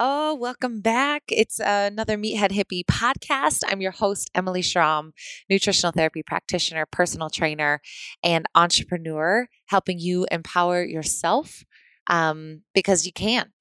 Oh, welcome back. It's another Meathead Hippie podcast. I'm your host, Emily Schramm, nutritional therapy practitioner, personal trainer, and entrepreneur, helping you empower yourself um, because you can.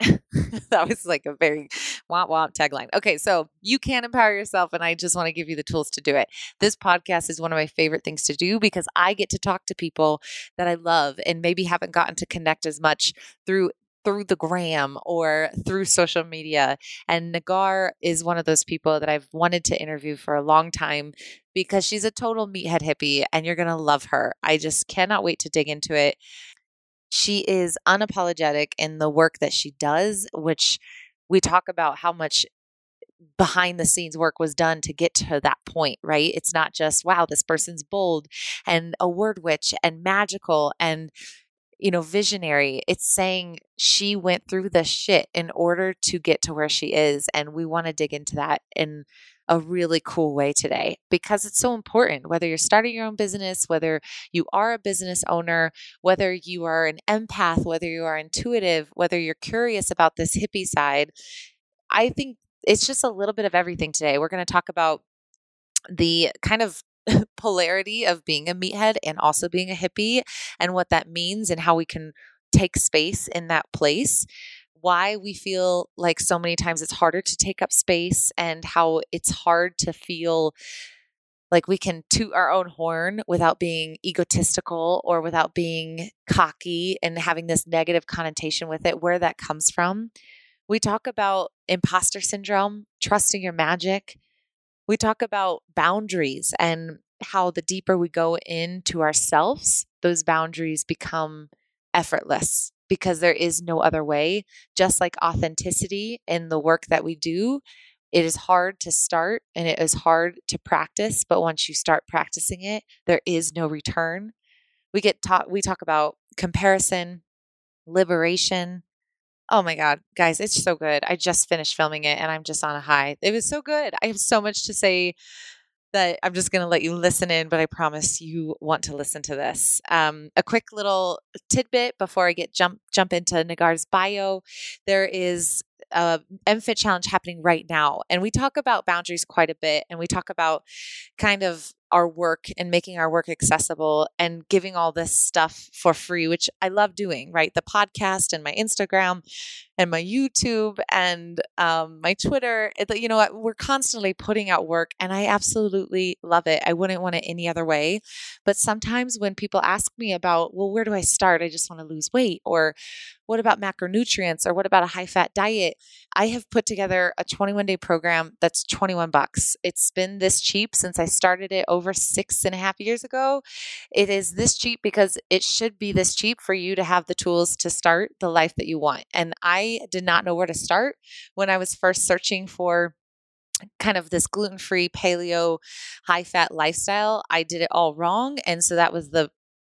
that was like a very womp womp tagline. Okay, so you can empower yourself, and I just want to give you the tools to do it. This podcast is one of my favorite things to do because I get to talk to people that I love and maybe haven't gotten to connect as much through through the gram or through social media. And Nagar is one of those people that I've wanted to interview for a long time because she's a total meathead hippie and you're going to love her. I just cannot wait to dig into it. She is unapologetic in the work that she does, which we talk about how much behind the scenes work was done to get to that point, right? It's not just, wow, this person's bold and a word witch and magical and you know, visionary. It's saying she went through the shit in order to get to where she is. And we want to dig into that in a really cool way today because it's so important. Whether you're starting your own business, whether you are a business owner, whether you are an empath, whether you are intuitive, whether you're curious about this hippie side, I think it's just a little bit of everything today. We're going to talk about the kind of polarity of being a meathead and also being a hippie and what that means and how we can take space in that place why we feel like so many times it's harder to take up space and how it's hard to feel like we can toot our own horn without being egotistical or without being cocky and having this negative connotation with it, where that comes from. We talk about imposter syndrome, trusting your magic, we talk about boundaries and how the deeper we go into ourselves, those boundaries become effortless because there is no other way. Just like authenticity in the work that we do, it is hard to start and it is hard to practice, but once you start practicing it, there is no return. We get taught we talk about comparison, liberation, Oh my God, guys, it's so good. I just finished filming it and I'm just on a high. It was so good. I have so much to say that I'm just going to let you listen in, but I promise you want to listen to this. Um, a quick little tidbit before I get jump jump into Nagar's bio. There is a MFit challenge happening right now, and we talk about boundaries quite a bit, and we talk about kind of our work and making our work accessible and giving all this stuff for free, which I love doing, right? The podcast and my Instagram and my YouTube and um, my Twitter. You know, we're constantly putting out work and I absolutely love it. I wouldn't want it any other way. But sometimes when people ask me about, well, where do I start? I just want to lose weight or what about macronutrients or what about a high fat diet? I have put together a 21 day program that's 21 bucks. It's been this cheap since I started it over six and a half years ago. It is this cheap because it should be this cheap for you to have the tools to start the life that you want. And I did not know where to start when I was first searching for kind of this gluten free paleo high fat lifestyle. I did it all wrong. And so that was the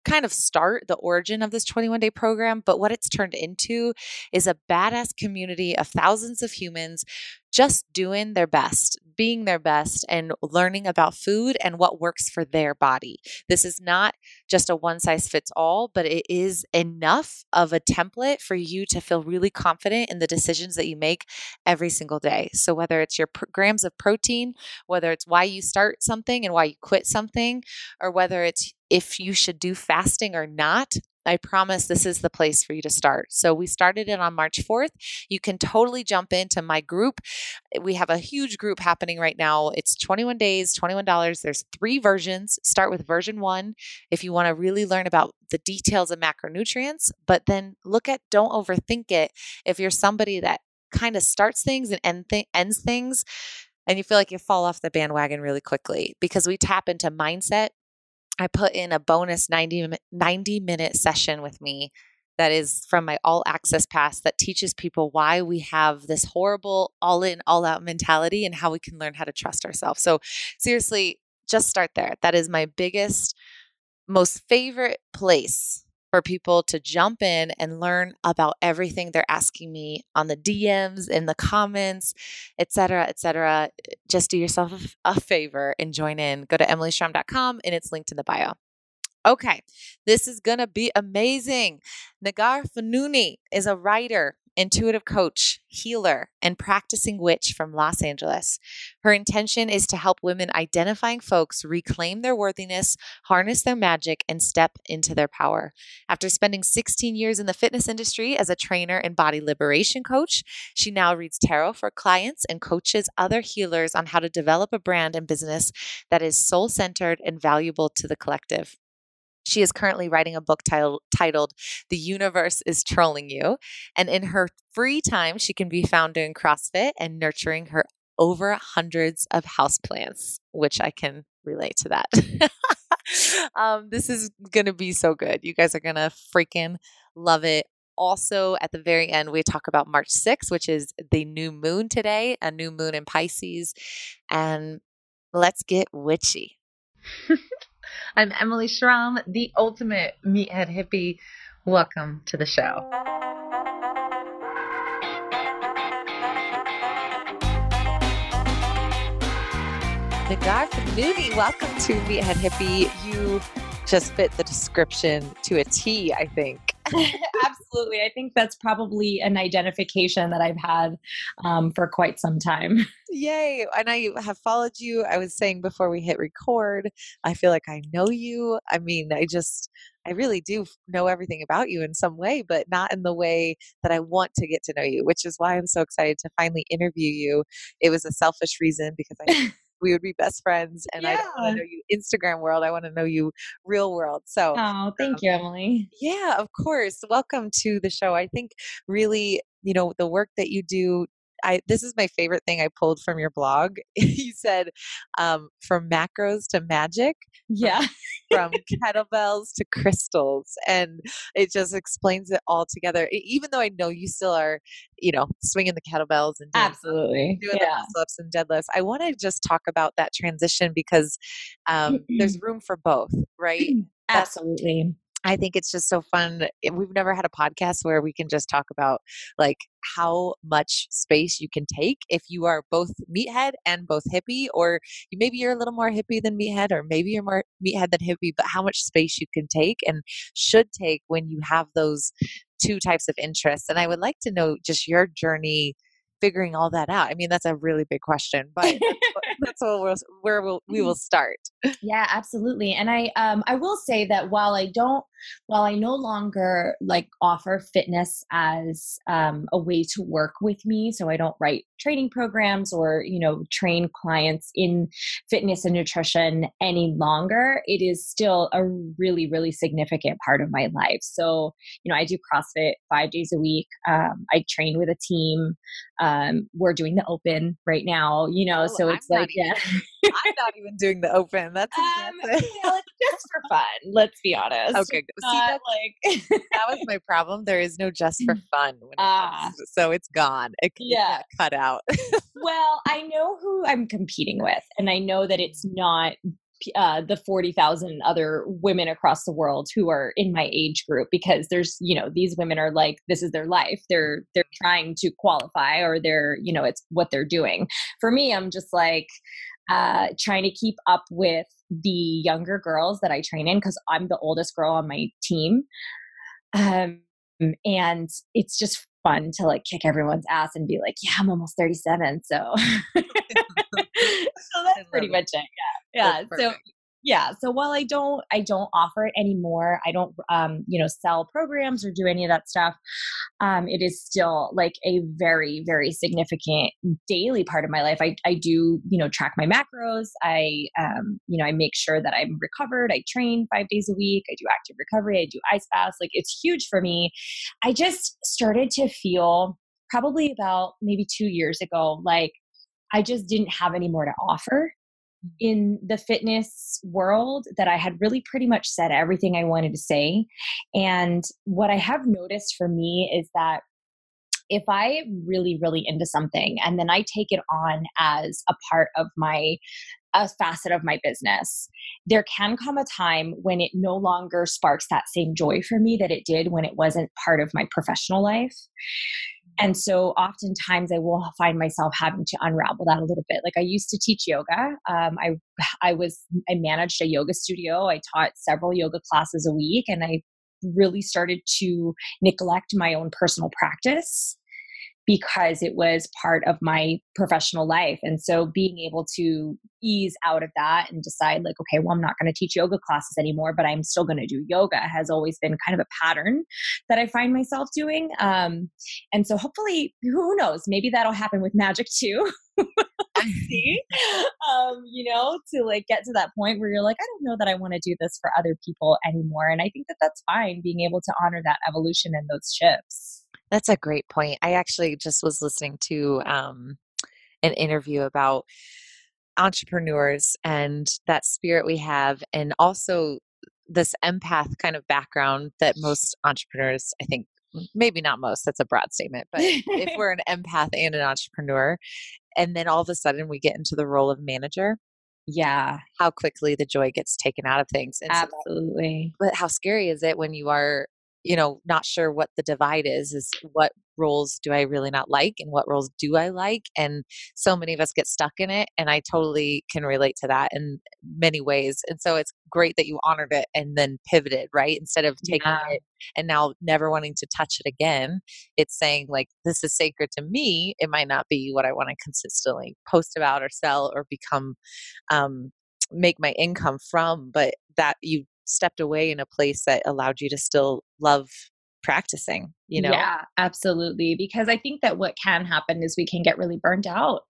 kind of start the origin of this 21 day program, but what it's turned into is a badass community of thousands of humans just doing their best, being their best, and learning about food and what works for their body. This is not just a one size fits all, but it is enough of a template for you to feel really confident in the decisions that you make every single day. So, whether it's your grams of protein, whether it's why you start something and why you quit something, or whether it's if you should do fasting or not, I promise this is the place for you to start. So we started it on March 4th. You can totally jump into my group. We have a huge group happening right now. It's 21 days, $21. There's three versions. Start with version one if you want to really learn about the details of macronutrients, but then look at don't overthink it. If you're somebody that kind of starts things and end th- ends things, and you feel like you fall off the bandwagon really quickly because we tap into mindset I put in a bonus 90, 90 minute session with me that is from my all access pass that teaches people why we have this horrible all in, all out mentality and how we can learn how to trust ourselves. So, seriously, just start there. That is my biggest, most favorite place for people to jump in and learn about everything they're asking me on the DMs, in the comments, etc., etc. Just do yourself a favor and join in. Go to emilyschramm.com and it's linked in the bio. Okay, this is to be amazing. Nagar Fonooni is a writer intuitive coach, healer, and practicing witch from Los Angeles. Her intention is to help women identifying folks reclaim their worthiness, harness their magic, and step into their power. After spending 16 years in the fitness industry as a trainer and body liberation coach, she now reads tarot for clients and coaches other healers on how to develop a brand and business that is soul centered and valuable to the collective. She is currently writing a book titled, titled The Universe is Trolling You. And in her free time, she can be found doing CrossFit and nurturing her over hundreds of houseplants, which I can relate to that. um, this is going to be so good. You guys are going to freaking love it. Also, at the very end, we talk about March 6th, which is the new moon today, a new moon in Pisces. And let's get witchy. I'm Emily Schramm, the ultimate meathead hippie. Welcome to the show. Nagar Mooney, welcome to Meathead Hippie. You just fit the description to a T, I think. Absolutely. I think that's probably an identification that I've had um, for quite some time. Yay. And I have followed you. I was saying before we hit record, I feel like I know you. I mean, I just, I really do know everything about you in some way, but not in the way that I want to get to know you, which is why I'm so excited to finally interview you. It was a selfish reason because I we would be best friends. And yeah. I don't want to know you Instagram world. I want to know you real world. So, oh, thank um, you, Emily. Yeah, of course. Welcome to the show. I think really, you know, the work that you do I this is my favorite thing I pulled from your blog. you said um, from macros to magic. Yeah. from kettlebells to crystals, and it just explains it all together. Even though I know you still are, you know, swinging the kettlebells and doing, absolutely doing yeah. the ups and deadlifts. I want to just talk about that transition because um, there's room for both, right? Absolutely. I think it's just so fun. Eh, we've never had a podcast where we can just talk about like how much space you can take if you are both meathead and both hippie, or maybe you're a little more hippie than meathead, or maybe you're more meathead than hippie, but how much space you can take and should take when you have those two types of interests. And I would like to know just your journey figuring all that out? I mean, that's a really big question, but that's, what we'll, where we'll, we will start. Yeah, absolutely. And I, um, I will say that while I don't, while I no longer like offer fitness as um, a way to work with me, so I don't write training programs or you know train clients in fitness and nutrition any longer it is still a really really significant part of my life so you know i do crossfit five days a week um, i train with a team um, we're doing the open right now you know oh, so it's I'm like yeah i'm not even doing the open that's um, you know, just for fun let's be honest. Okay See, that, like that was my problem there is no just for fun it uh, so it's gone it, yeah. cut out. Out? well, I know who I'm competing with, and I know that it's not uh, the 40,000 other women across the world who are in my age group because there's you know these women are like this is their life they're they're trying to qualify or they're you know it's what they're doing. For me i'm just like uh, trying to keep up with the younger girls that i train in because i'm the oldest girl on my team um, and it's just fun to like kick everyone's ass and be like, yeah, I'm almost 37. So, so that's pretty much it. Yeah. Yeah. So yeah so while i don't i don't offer it anymore i don't um you know sell programs or do any of that stuff um it is still like a very very significant daily part of my life. I i do you know track my macros. I um you know i make sure that i'm recovered. I train 5 days a week. I do active recovery. I do ice baths. Like it's huge for me. I just started to feel probably about maybe 2 years ago like I just didn't have any more to offer in the fitness world that I had really pretty much said everything I wanted to say. And what I have noticed for me is that if I really, really into something and then I take it on as a part of my a facet of my business, there can come a time when it no longer sparks that same joy for me that it did when it wasn't part of my professional life. And so oftentimes I will find myself having to unravel that a little bit. Like I used to teach yoga. Um, I, I was, I managed a yoga studio. I taught several yoga classes a week and I really started to neglect my own personal practice because it was part of my professional life. And so being able to ease out of that and decide, like, okay, well, I'm not going to teach yoga classes anymore, but I'm still going to do yoga has always been kind of a pattern that I find myself doing. Um, and so hopefully, who knows, maybe that'll happen with magic too. see um, you know to like get to that point where you're like i don't know that i want to do this for other people anymore and i think that that's fine being able to honor that evolution and those shifts that's a great point. I actually just was listening to um, an interview about entrepreneurs and that spirit we have and also this empath kind of background that most entrepreneurs i think maybe not most that's a broad statement but if we're an empath and an entrepreneur and then all of a sudden we get into the role of manager yeah. how quickly the joy gets taken out of things and absolutely. so but how scary is it when you are you know not sure what the divide is is what roles do i really not like and what roles do i like? And so many of us get stuck in it and i totally can relate to that in many ways. And so it's great that you honored it and then pivoted right? Instead of taking yeah. it and now never wanting to touch it again it's saying like this is sacred to me. It might not be what i want to consistently post about or sell or become um make my income from but that you stepped away in a place that allowed you to still love practicing you know? Yeah absolutely because i think that what can happen is we can get really burnt out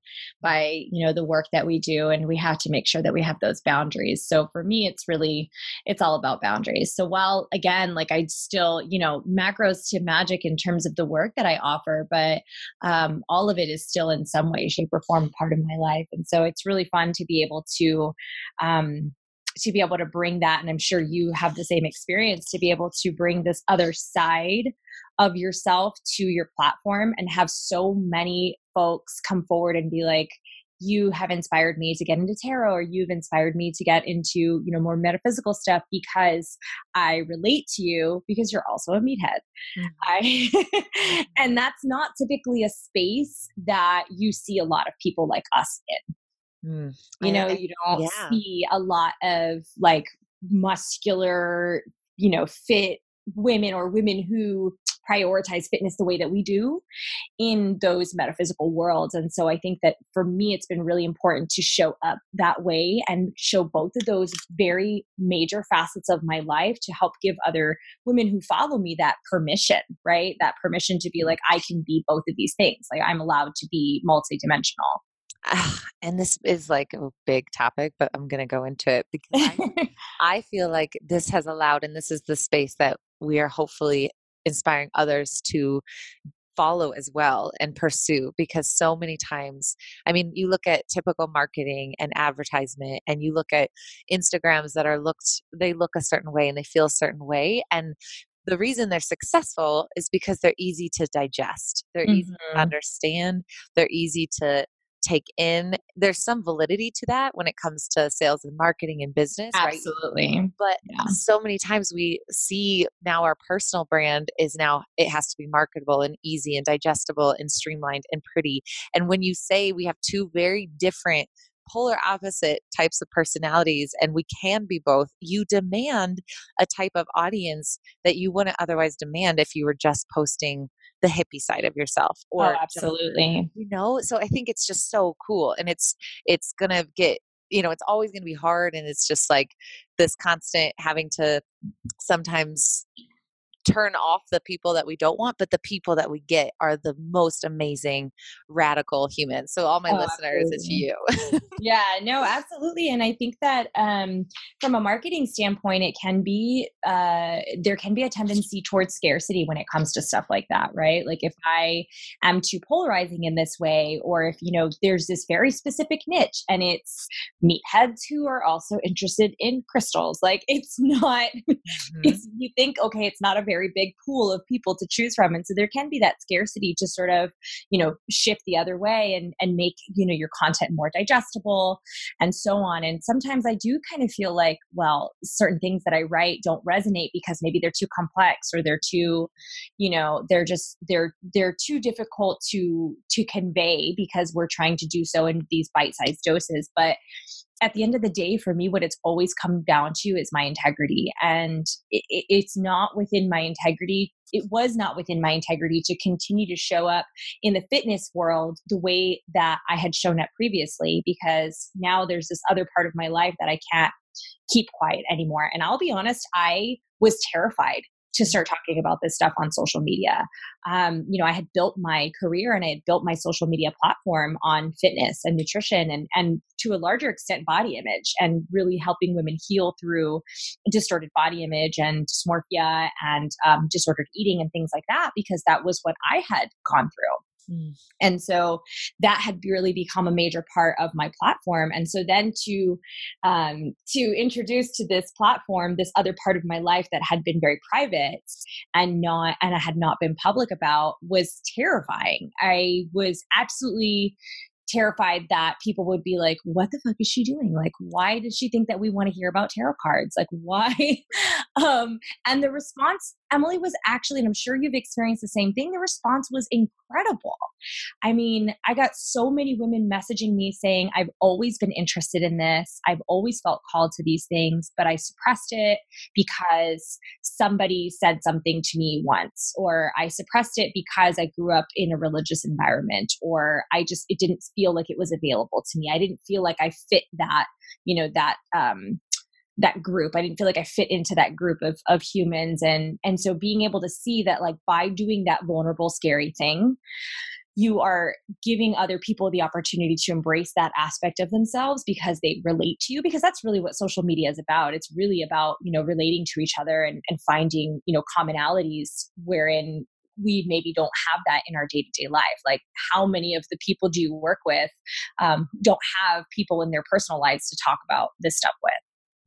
by you know the work that we do and we have to make sure that we have those boundaries. So for me it's really it's all about boundaries. So while again like i still you know macros to magic in terms of the work that i offer but um, all of it is still in some way shape or form part of my life and so it's really fun to be able to um, to be able to bring that and i'm sure you have the same experience to be able to bring this other side of yourself to your platform and have so many folks come forward and be like you have inspired me to get into tarot or you've inspired me to get into you know more metaphysical stuff because i relate to you because you're also a meathead. Mm-hmm. i and that's not typically a space that you see a lot of people like us in Mm, you know, you don't yeah. see a lot of like muscular, you know, fit women or women who prioritize fitness the way that we do in those metaphysical worlds. And so I think that for me, it's been really important to show up that way and show both of those very major facets of my life to help give other women who follow me that permission, right? That permission to be like, I can be both of these things. Like I'm allowed to be multidimensional and this is like a big topic, but I'm going to go into it because I, I feel like this has allowed, and this is the space that we are hopefully inspiring others to follow as well and pursue because so many times i mean you look at typical marketing and advertisement and you look at instagrams that are looked they look a certain way and they feel a certain way and the reason they're successful is because they're easy to digest they're mm-hmm. easy to mm-hmm. understand they're easy to take in. There's some validity to that when it comes to sales and marketing and business. Absolutely. Right? But yeah. so many times we see now our personal brand is now, it has to be marketable and easy and digestible and streamlined and pretty. And when you say we have two very different polar opposite types of personalities and we can be both you demand a type of audience that you wouldn't otherwise demand if you were just posting the hippie side of yourself oh, or oh, absolutely. you know so i think it's just so cool and it's it's gonna get you know it's always to be hard and it's just like this constant having to sometimes turn off the people that we don't want, but the people that we get are the most amazing, radical humans. So, all my oh, listeners, absolutely. it's you. yeah, no, absolutely. And I think that um, from a marketing standpoint, it can be, uh, there can be a tendency towards scarcity when it comes to stuff like that, right? Like if I am too polarizing in this way, or if, you know, there's this very specific niche and it's meatheads who are also interested in crystals, like it's not, mm-hmm. it's, you think, okay, it's not a very very big pool of people to choose from. And so there can be that scarcity to sort of you know shift the other way and and make you know your content more digestible and so on. And sometimes i do kind of feel like well certain things that i write don't resonate because maybe they're too complex or they're too you know they're just they're they're too difficult to to convey because we're trying to do so in these bite-sized doses. But at the end of the day, for me, what it's always come down to is my integrity. And it, it's not within my integrity. It was not within my integrity to continue to show up in the fitness world the way that I had shown up previously, because now there's this other part of my life that I can't keep quiet anymore. And I'll be honest, I was terrified to start talking about this stuff on social media. Um, you know, I had built my career and I had built my social media platform on fitness and nutrition and, and to a larger extent, body image and really helping women heal through distorted body image and dysmorphia and um, disordered eating and things like that, because that was what I had gone through. Mm. And so that had really become a major part of my platform. And so then to um, to introduce to this platform this other part of my life that had been very private and not and I had not been public about was terrifying. I was absolutely terrified that people would be like, what the fuck is she doing? Like, why does she think that we want to hear about tarot cards? Like, why? um, and the response, Emily, was actually, and I'm sure you've experienced the same thing, the response was incredible. I mean, I got so many women messaging me saying, I've always been interested in this. I've always felt called to these things, but I suppressed it because somebody said something to me once, or I suppressed it because I grew up in a religious environment, or I just, it didn't feel like it was available to me. I didn't feel like I fit that, you know, that um that group. I didn't feel like I fit into that group of of humans. And and so being able to see that like by doing that vulnerable scary thing you are giving other people the opportunity to embrace that aspect of themselves because they relate to you because that's really what social media is about. It's really about you know relating to each other and, and finding you know commonalities wherein we maybe don't have that in our day-to-day life. Like how many of the people do you work with um, don't have people in their personal lives to talk about this stuff with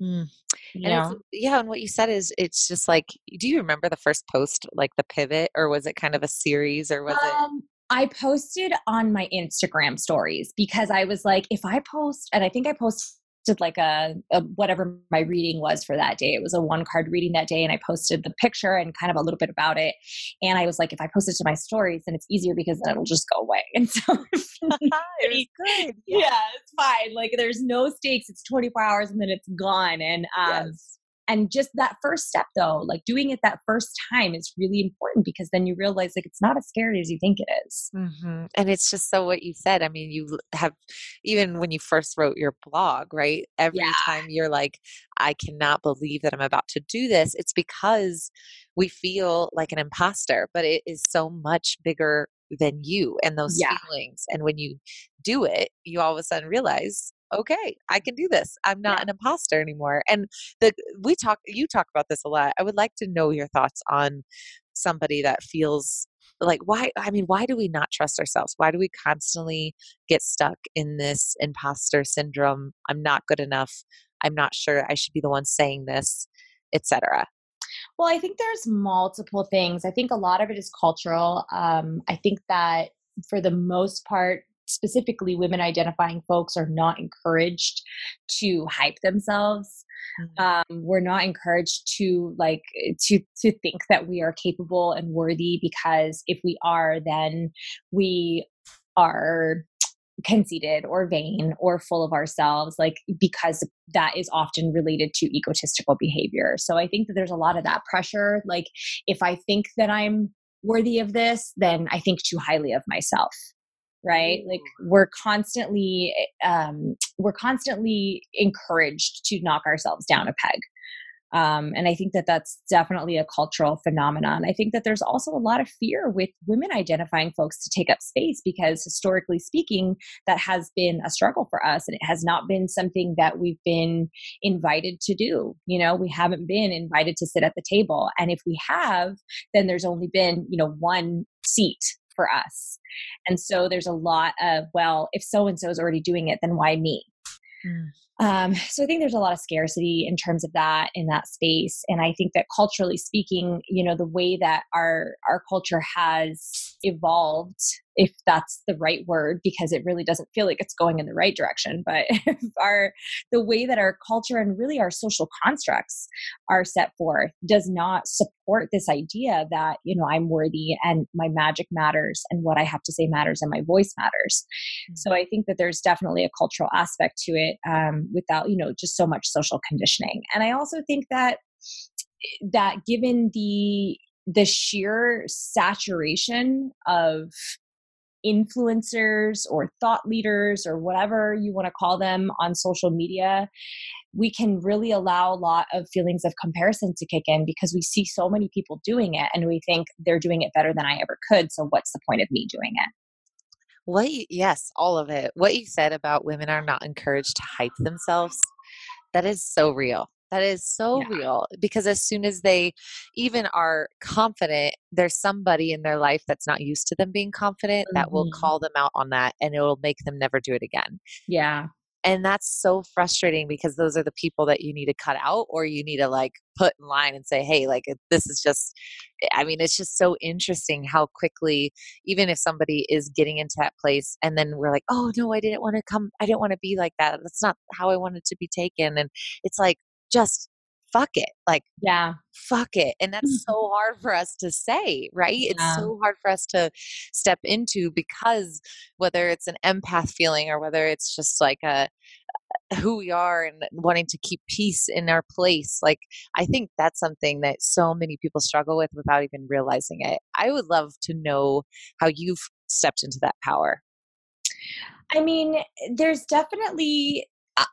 mm. and yeah and what you said is it's just like do you remember the first post like the pivot or was it kind of a series or was um, it I posted on my Instagram stories because I was like, if I post, and I think I posted posted like a, a, whatever my reading was for that day. It was a one card reading that day, and I posted the picture and kind of a little bit about it. And I was like, if I post it to my stories, then it's easier because then it'll just go away. And so it good. Yeah. yeah. it's fine. Like there's no stakes. It's 24 hours and then it's gone. And um, yes and just that first step though like doing it that first time is really important because then you realize like it's not as scary as you think it is. Mm-hmm. and it's just so what you said i mean you have even when you first wrote your blog right every yeah. time you're like i cannot believe that i'm about to do this it's because we feel like an imposter but it is so much bigger than you and those yeah. feelings and when you do it you all of a sudden realize okay, I can do this. I'm not an imposter anymore. And the we talk you talk about this a lot. I would like to know your thoughts on somebody that feels like why I mean, why do we not trust ourselves? Why do we constantly get stuck in this imposter syndrome? I'm not good enough. I'm not sure I should be the one saying this, etc. Well, I think there's multiple things. I think a lot of it is cultural. Um, I think that for the most part, specifically women identifying folks are not encouraged to hype themselves. Mm-hmm. um, we're not encouraged to like to to think that we are capable and worthy because if we are then we are conceited or vain or full of ourselves like because that is often related to egotistical behavior. So i think that there's a lot of that pressure. Like if i think that i'm worthy of this then i think too highly of myself right like we're constantly um, we're constantly encouraged to knock ourselves down a peg um, and I think that that's definitely a cultural phenomenon. I think that there's also a lot of fear with women identifying folks to take up space because historically speaking, that has been a struggle for us and it has not been something that we've been invited to do. You know, we haven't been invited to sit at the table. And if we have, then there's only been, you know, one seat for us. And so there's a lot of, well, if so and so is already doing it, then why me? Mm. Um, so I think there's a lot of scarcity in terms of that in that space, and I think that culturally speaking, you know, the way that our our culture has evolved, if that's the right word, because it really doesn't feel like it's going in the right direction, but our the way that our culture and really our social constructs are set forth does not support this idea that you know I'm worthy and my magic matters and what I have to say matters and my voice matters. Mm-hmm. So I think that there's definitely a cultural aspect to it. Um, without you know just so much social conditioning and i also think that that given the the sheer saturation of influencers or thought leaders or whatever you want to call them on social media we can really allow a lot of feelings of comparison to kick in because we see so many people doing it and we think they're doing it better than I ever could. So, what's the point of me doing it? What you, yes, all of it. What you said about women are not encouraged to hype themselves, that is so real. That is so yeah. real because as soon as they even are confident, there's somebody in their life that's not used to them being confident mm-hmm. that will mm-hmm. call them out on that and it will make them never do it again. Yeah. And that's so frustrating because those are the people that you need to cut out or you need to like put in line and say, hey, like this is just, eh, I mean, it's just so interesting how quickly, even if somebody is getting into that place and then we're like, oh, no, I didn't want to come, I didn't want to be like that. That's not how I wanted to be taken. And it's like, just fuck it. Like, yeah, fuck it. And that's mm-hmm. so hard for us to say, right? Yeah. It's so hard for us to step into because whether it's an empath feeling or whether it's just like a, who we are and wanting to keep peace in our place. Like, I think that's something that so many people struggle with without even realizing it. I would love to know how you've stepped into that power. I mean, there's definitely. Uh,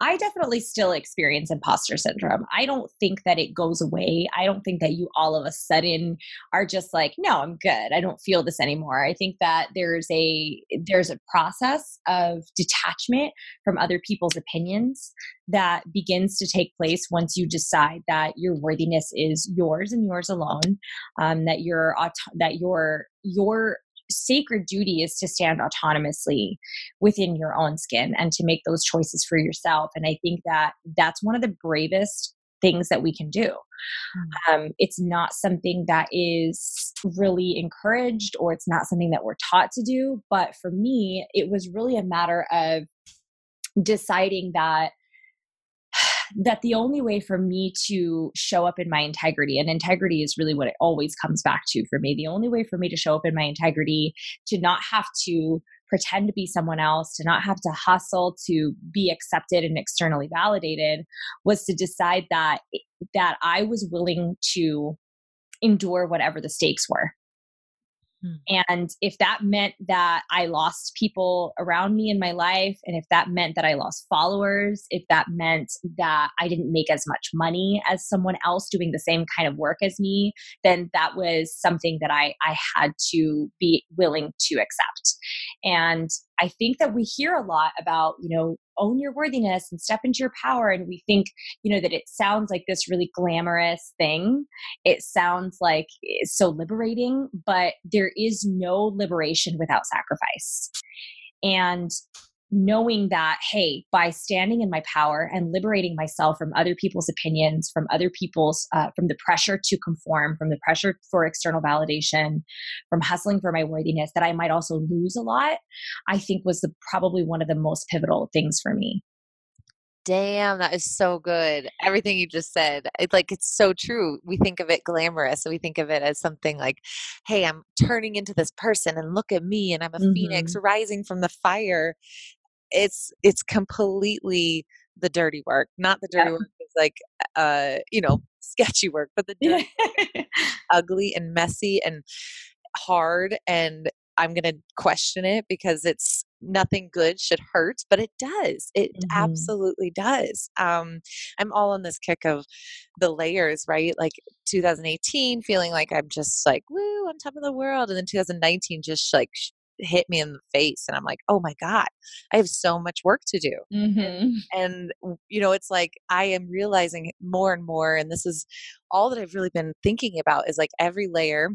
I definitely still experience imposter syndrome. I don't think that it goes away. I don't think that you all of a sudden are just like, no, I'm good. I don't feel this anymore. I think that there's a there's a process of detachment from other people's opinions that begins to take place once you decide that your worthiness is yours and yours alone. Um, that your that your your sacred duty is to stand autonomously within your own skin and to make those choices for yourself. And I think that that's one of the bravest things that we can do. Mm. Um, it's not something that is really encouraged or it's not something that we're taught to do. But for me, it was really a matter of deciding that that the only way for me to show up in my integrity, and integrity is really what it always comes back to for me, the only way for me to show up in my integrity, to not have to pretend to be someone else, to not have to hustle to be accepted and externally validated, was to decide that that I was willing to endure whatever the stakes were. Hmm. And if that meant that I lost people around me in my life, and if that meant that I lost followers, if that meant that I didn't make as much money as someone else doing the same kind of work as me, then that was something that I, I had to be willing to accept. And I think that we hear a lot about, you know, own your worthiness and step into your power. And we think, you know, that it sounds like this really glamorous thing. It sounds like it's so liberating, but there is no liberation without sacrifice. And knowing that, hey, by standing in my power and liberating myself from other people's opinions, from other people's, uh, from the pressure to conform, from the pressure for external validation, from hustling for my worthiness, that I might also lose a lot, I think was the, probably one of the most pivotal things for me. Damn, that is so good. Everything you just said. It's like it's so true. We think of it glamorous. we think of it as something like, hey, I'm turning into this person and look at me and I'm a mm-hmm. phoenix rising from the fire it's it's completely the dirty work not the dirty yeah. work is like uh you know sketchy work but the dirty ugly and messy and hard and i'm gonna question it because it's nothing good should hurt but it does it mm-hmm. absolutely does um i'm all on this kick of the layers right like 2018 feeling like i'm just like woo on top of the world and then 2019 just like hit me in the face and i'm like oh my god i have so much work to do mm-hmm. and, and you know it's like i am realizing more and more and this is all that i've really been thinking about is like every layer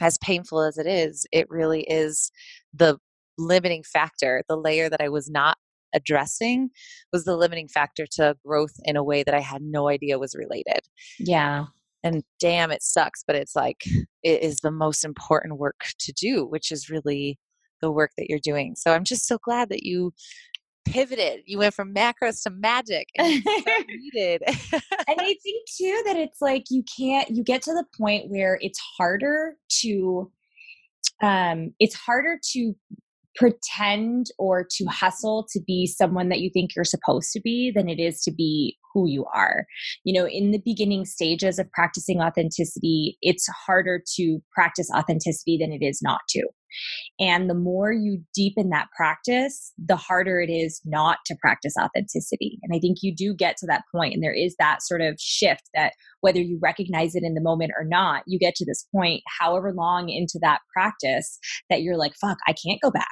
as painful as it is it really is the limiting factor the layer that i was not addressing was the limiting factor to growth in a way that I had no idea was related. Yeah and damn it sucks but it's like it is the most important work to do which is really the work that you're doing. So I'm just so glad that you pivoted. You went from macros to magic and needed. and I think too that it's like you can't you get to the point where it's harder to um it's harder to pretend or to hustle to be someone that you think you're supposed to be than it is to be who you are. You know, in the beginning stages of practicing authenticity, it's harder to practice authenticity than it is not to. And the more you deepen that practice, the harder it is not to practice authenticity. And I think you do get to that point, and there is that sort of shift that whether you recognize it in the moment or not, you get to this point, however long into that practice, that you're like, fuck, I can't go back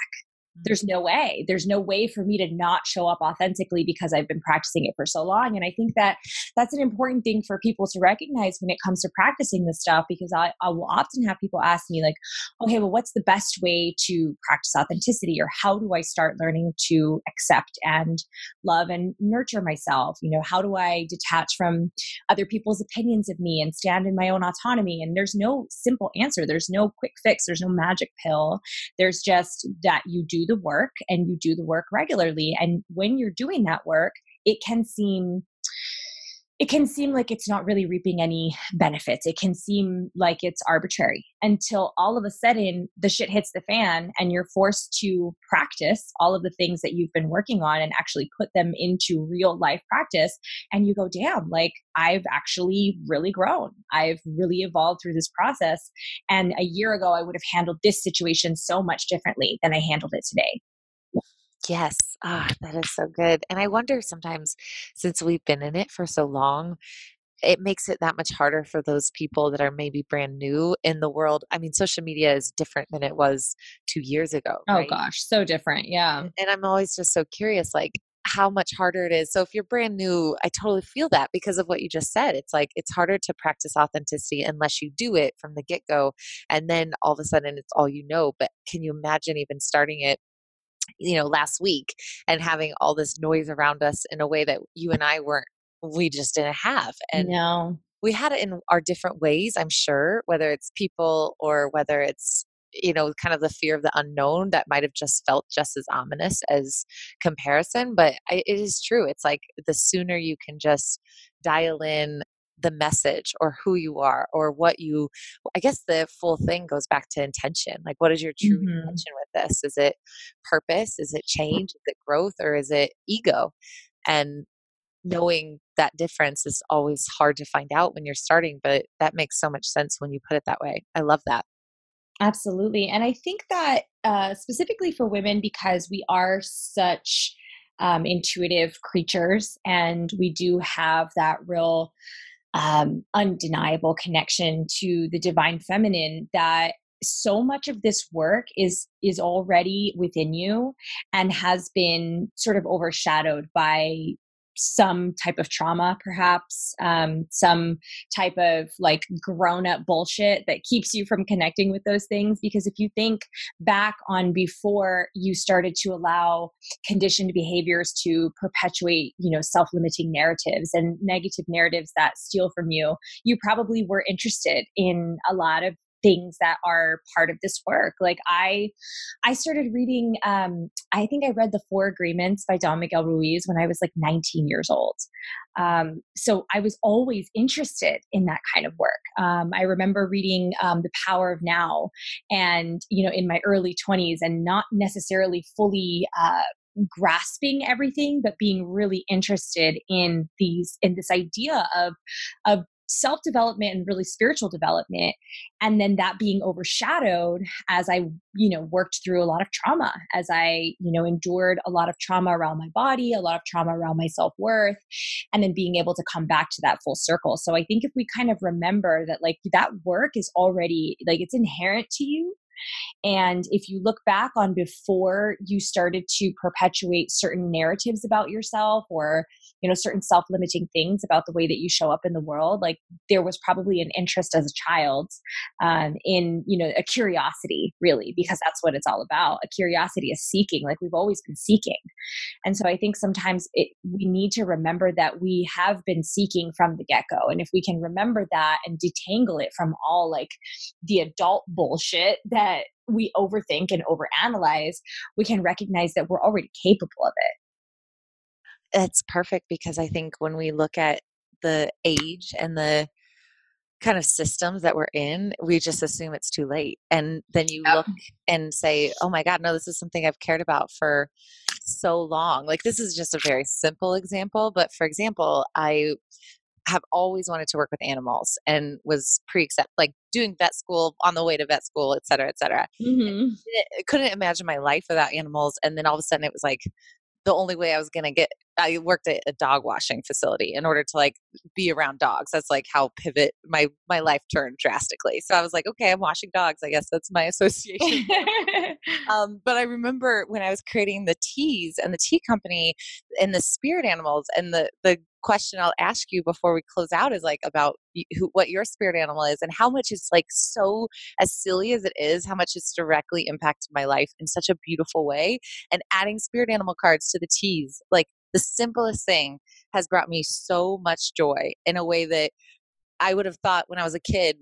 there's mm. no way. There's no way for me to not show up authentically because i've been practicing it for so long and i think that that's an important thing for people to recognize when it comes to practicing this stuff because i, I will often have people ask me like okay well what's the best way to practice authenticity or how do i start learning to accept and love and nurture myself? You know how do i detach from other people's opinions of me and stand in my own autonomy? And there's no simple answer. There's no quick fix. There's no magic pill. There's just that you do the work and you do the work regularly. And when you're doing that work, it can seem it can seem like it's not really reaping any benefits. It can seem like it's arbitrary until all of a sudden the shit hits the fan and you're forced to practice all of the things that you've been working on and actually put them into real life practice. And you go, damn, like I've actually really grown. I've really evolved through this process. And a year ago, I would have handled this situation so much differently than I handled it today. Yes. Ah, that is so good. And I wonder sometimes, since we've been in it for so long, it makes it that much harder for those people that are maybe brand new in the world. I mean, social media is different than it was two years ago. Oh right? gosh, so different. Yeah. And I'm always just so curious, like how much harder it is. So if you're brand new, I totally feel that because of what you just said. It's like it's harder to practice authenticity unless you do it from the get go. And then all of a sudden it's all you know. But can you imagine even starting it you know last week and having all this noise around us in a way that you and I weren't we just didn't have and no. we had it in our different ways i'm sure whether it's people or whether it's you know kind of the fear of the unknown that might have just felt just as ominous as comparison but I, it is true it's like the sooner you can just dial in the message or who you are or what you i guess the full thing goes back to intention like what is your true mm-hmm. intention with this? Is it purpose? Is it change? Is it growth? Or is it ego? And knowing that difference is always hard to find out when you're starting but that makes so much sense when you put it that way. I love that. Absolutely and i think that uh, specifically for women because we are such um, intuitive creatures and we do have that real um, undeniable connection to the divine feminine that so much of this work is is already within you and has been sort of overshadowed by some type of trauma, perhaps, um, some type of like grown up bullshit that keeps you from connecting with those things. Because if you think back on before you started to allow conditioned behaviors to perpetuate, you know, self limiting narratives and negative narratives that steal from you, you probably were interested in a lot of things that are part of this work. Like i i started reading um i think i read the four agreements by don miguel ruiz when i was like 19 years old. Um, so i was always interested in that kind of work. Um, i remember reading um, the power of now and you know in my early 20s and not necessarily fully uh, grasping everything but being really interested in these in this idea of of self development and really spiritual development and then that being overshadowed as i you know worked through a lot of trauma as i you know endured a lot of trauma around my body a lot of trauma around my self-worth and then being able to come back to that full circle. So i think if we kind of remember that like that work is already like it's inherent to you and if you look back on before you started to perpetuate certain narratives about yourself or you know certain self-limiting things about the way that you show up in the world like there was probably an interest as a child um, in you know a curiosity really because that's what it's all about a curiosity is seeking like we've always been seeking. And so i think sometimes it, we need to remember that we have been seeking from the get-go and if we can remember that and detangle it from all like the adult bullshit that we overthink and overanalyze we can recognize that we're already capable of it it's perfect because I think when we look at the age and the kind of systems that we're in, we just assume it's too late. And then you yep. look and say, oh my God, no, this is something I've cared about for so long. Like, this is just a very simple example. But for example, I have always wanted to work with animals and was pre-accept like doing vet school on the way to vet school et cetera et cetera mm-hmm. couldn't imagine my life without animals and then all of a sudden it was like the only way I was going to get I worked at a dog washing facility in order to like be around dogs. That's like how pivot my my life turned drastically. So I was like, okay, I'm washing dogs. I guess that's my association. um, but I remember when I was creating the teas and the tea company and the spirit animals and the the question I'll ask you before we close out is like about who, what your spirit animal is and how much it's like so as silly as it is, how much it's directly impacted my life in such a beautiful way. And adding spirit animal cards to the teas, like the simplest thing has brought me so much joy in a way that I would have thought when I was a kid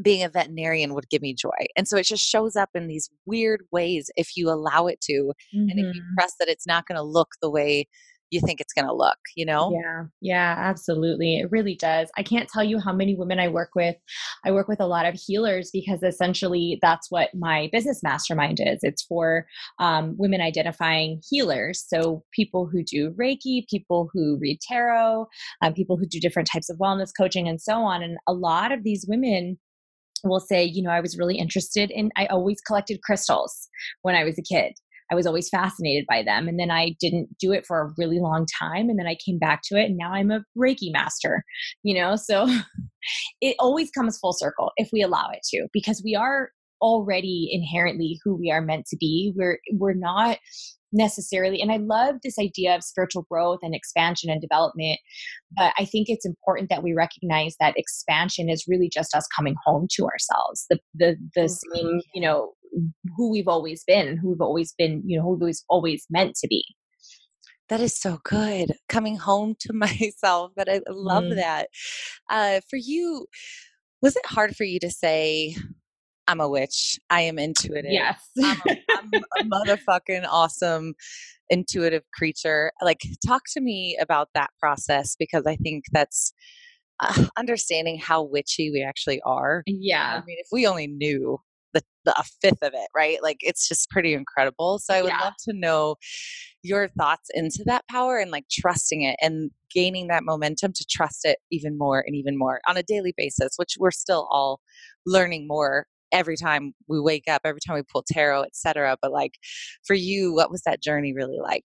being a veterinarian would give me joy. And so it just shows up in these weird ways if you allow it to. Mm-hmm. And if you mm-hmm. trust that it's not going to look the way you think it's going to look, you know? Yeah. Yeah, absolutely. It really does. I can't tell you how many women I work with. I work with a lot of healers because essentially that's what my business mastermind is. It's for um, women identifying healers. So people who do Reiki, people who read tarot, um, people who do different types of wellness coaching and so on. And a lot of these women will say, you know, I was really interested in, I always collected crystals when I was a kid. I was always fascinated by them. And then I didn't do it for a really long time. And then I came back to it and now I'm a Reiki master, you know? So it always comes full circle if we allow it to, because we are already inherently who we are meant to be. We're, we're not necessarily and i love this idea of spiritual growth and expansion and development but i think it's important that we recognize that expansion is really just us coming home to ourselves the the the mm-hmm. same you know who we've always been who we've always been you know who we've always meant to be that is so good coming home to myself but i love mm. that uh, for you was it hard for you to say I'm a witch. I am intuitive. Yes. I'm, a, I'm a motherfucking awesome intuitive creature. Like, talk to me about that process because I think that's uh, understanding how witchy we actually are. Yeah. I mean, if we only knew the, the a fifth of it, right? Like, it's just pretty incredible. So, I would yeah. love to know your thoughts into that power and like trusting it and gaining that momentum to trust it even more and even more on a daily basis, which we're still all learning more every time we wake up, every time we pull tarot, etc. But like for you, what was that journey really like?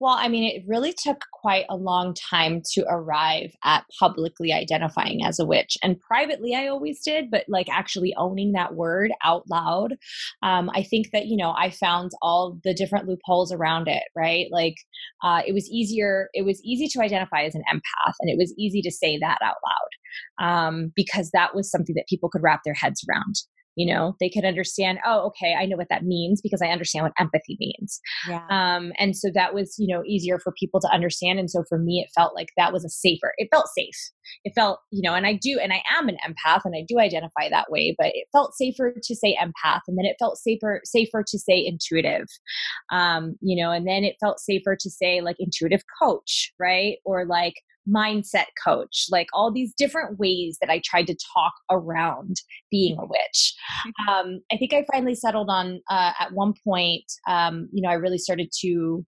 Well, I mean, it really took quite a long time to arrive at publicly identifying as a witch. And privately, I always did, but like actually owning that word out loud, um, I think that, you know, I found all the different loopholes around it, right? Like uh, it was easier, it was easy to identify as an empath, and it was easy to say that out loud um, because that was something that people could wrap their heads around you know they could understand oh okay i know what that means because i understand what empathy means. Yeah. um, and so that was you know easier for people to understand and so for me it felt like that was a safer it felt safe. It felt you know and i do and i am an empath and i do identify that way but it felt safer to say empath and then it felt safer safer to say intuitive. Um, you know and then it felt safer to say like intuitive coach right? Or like mindset coach, like all these different ways that I tried to talk around being a witch. Um, I think I finally settled on uh, at one point, um, you know, I really started to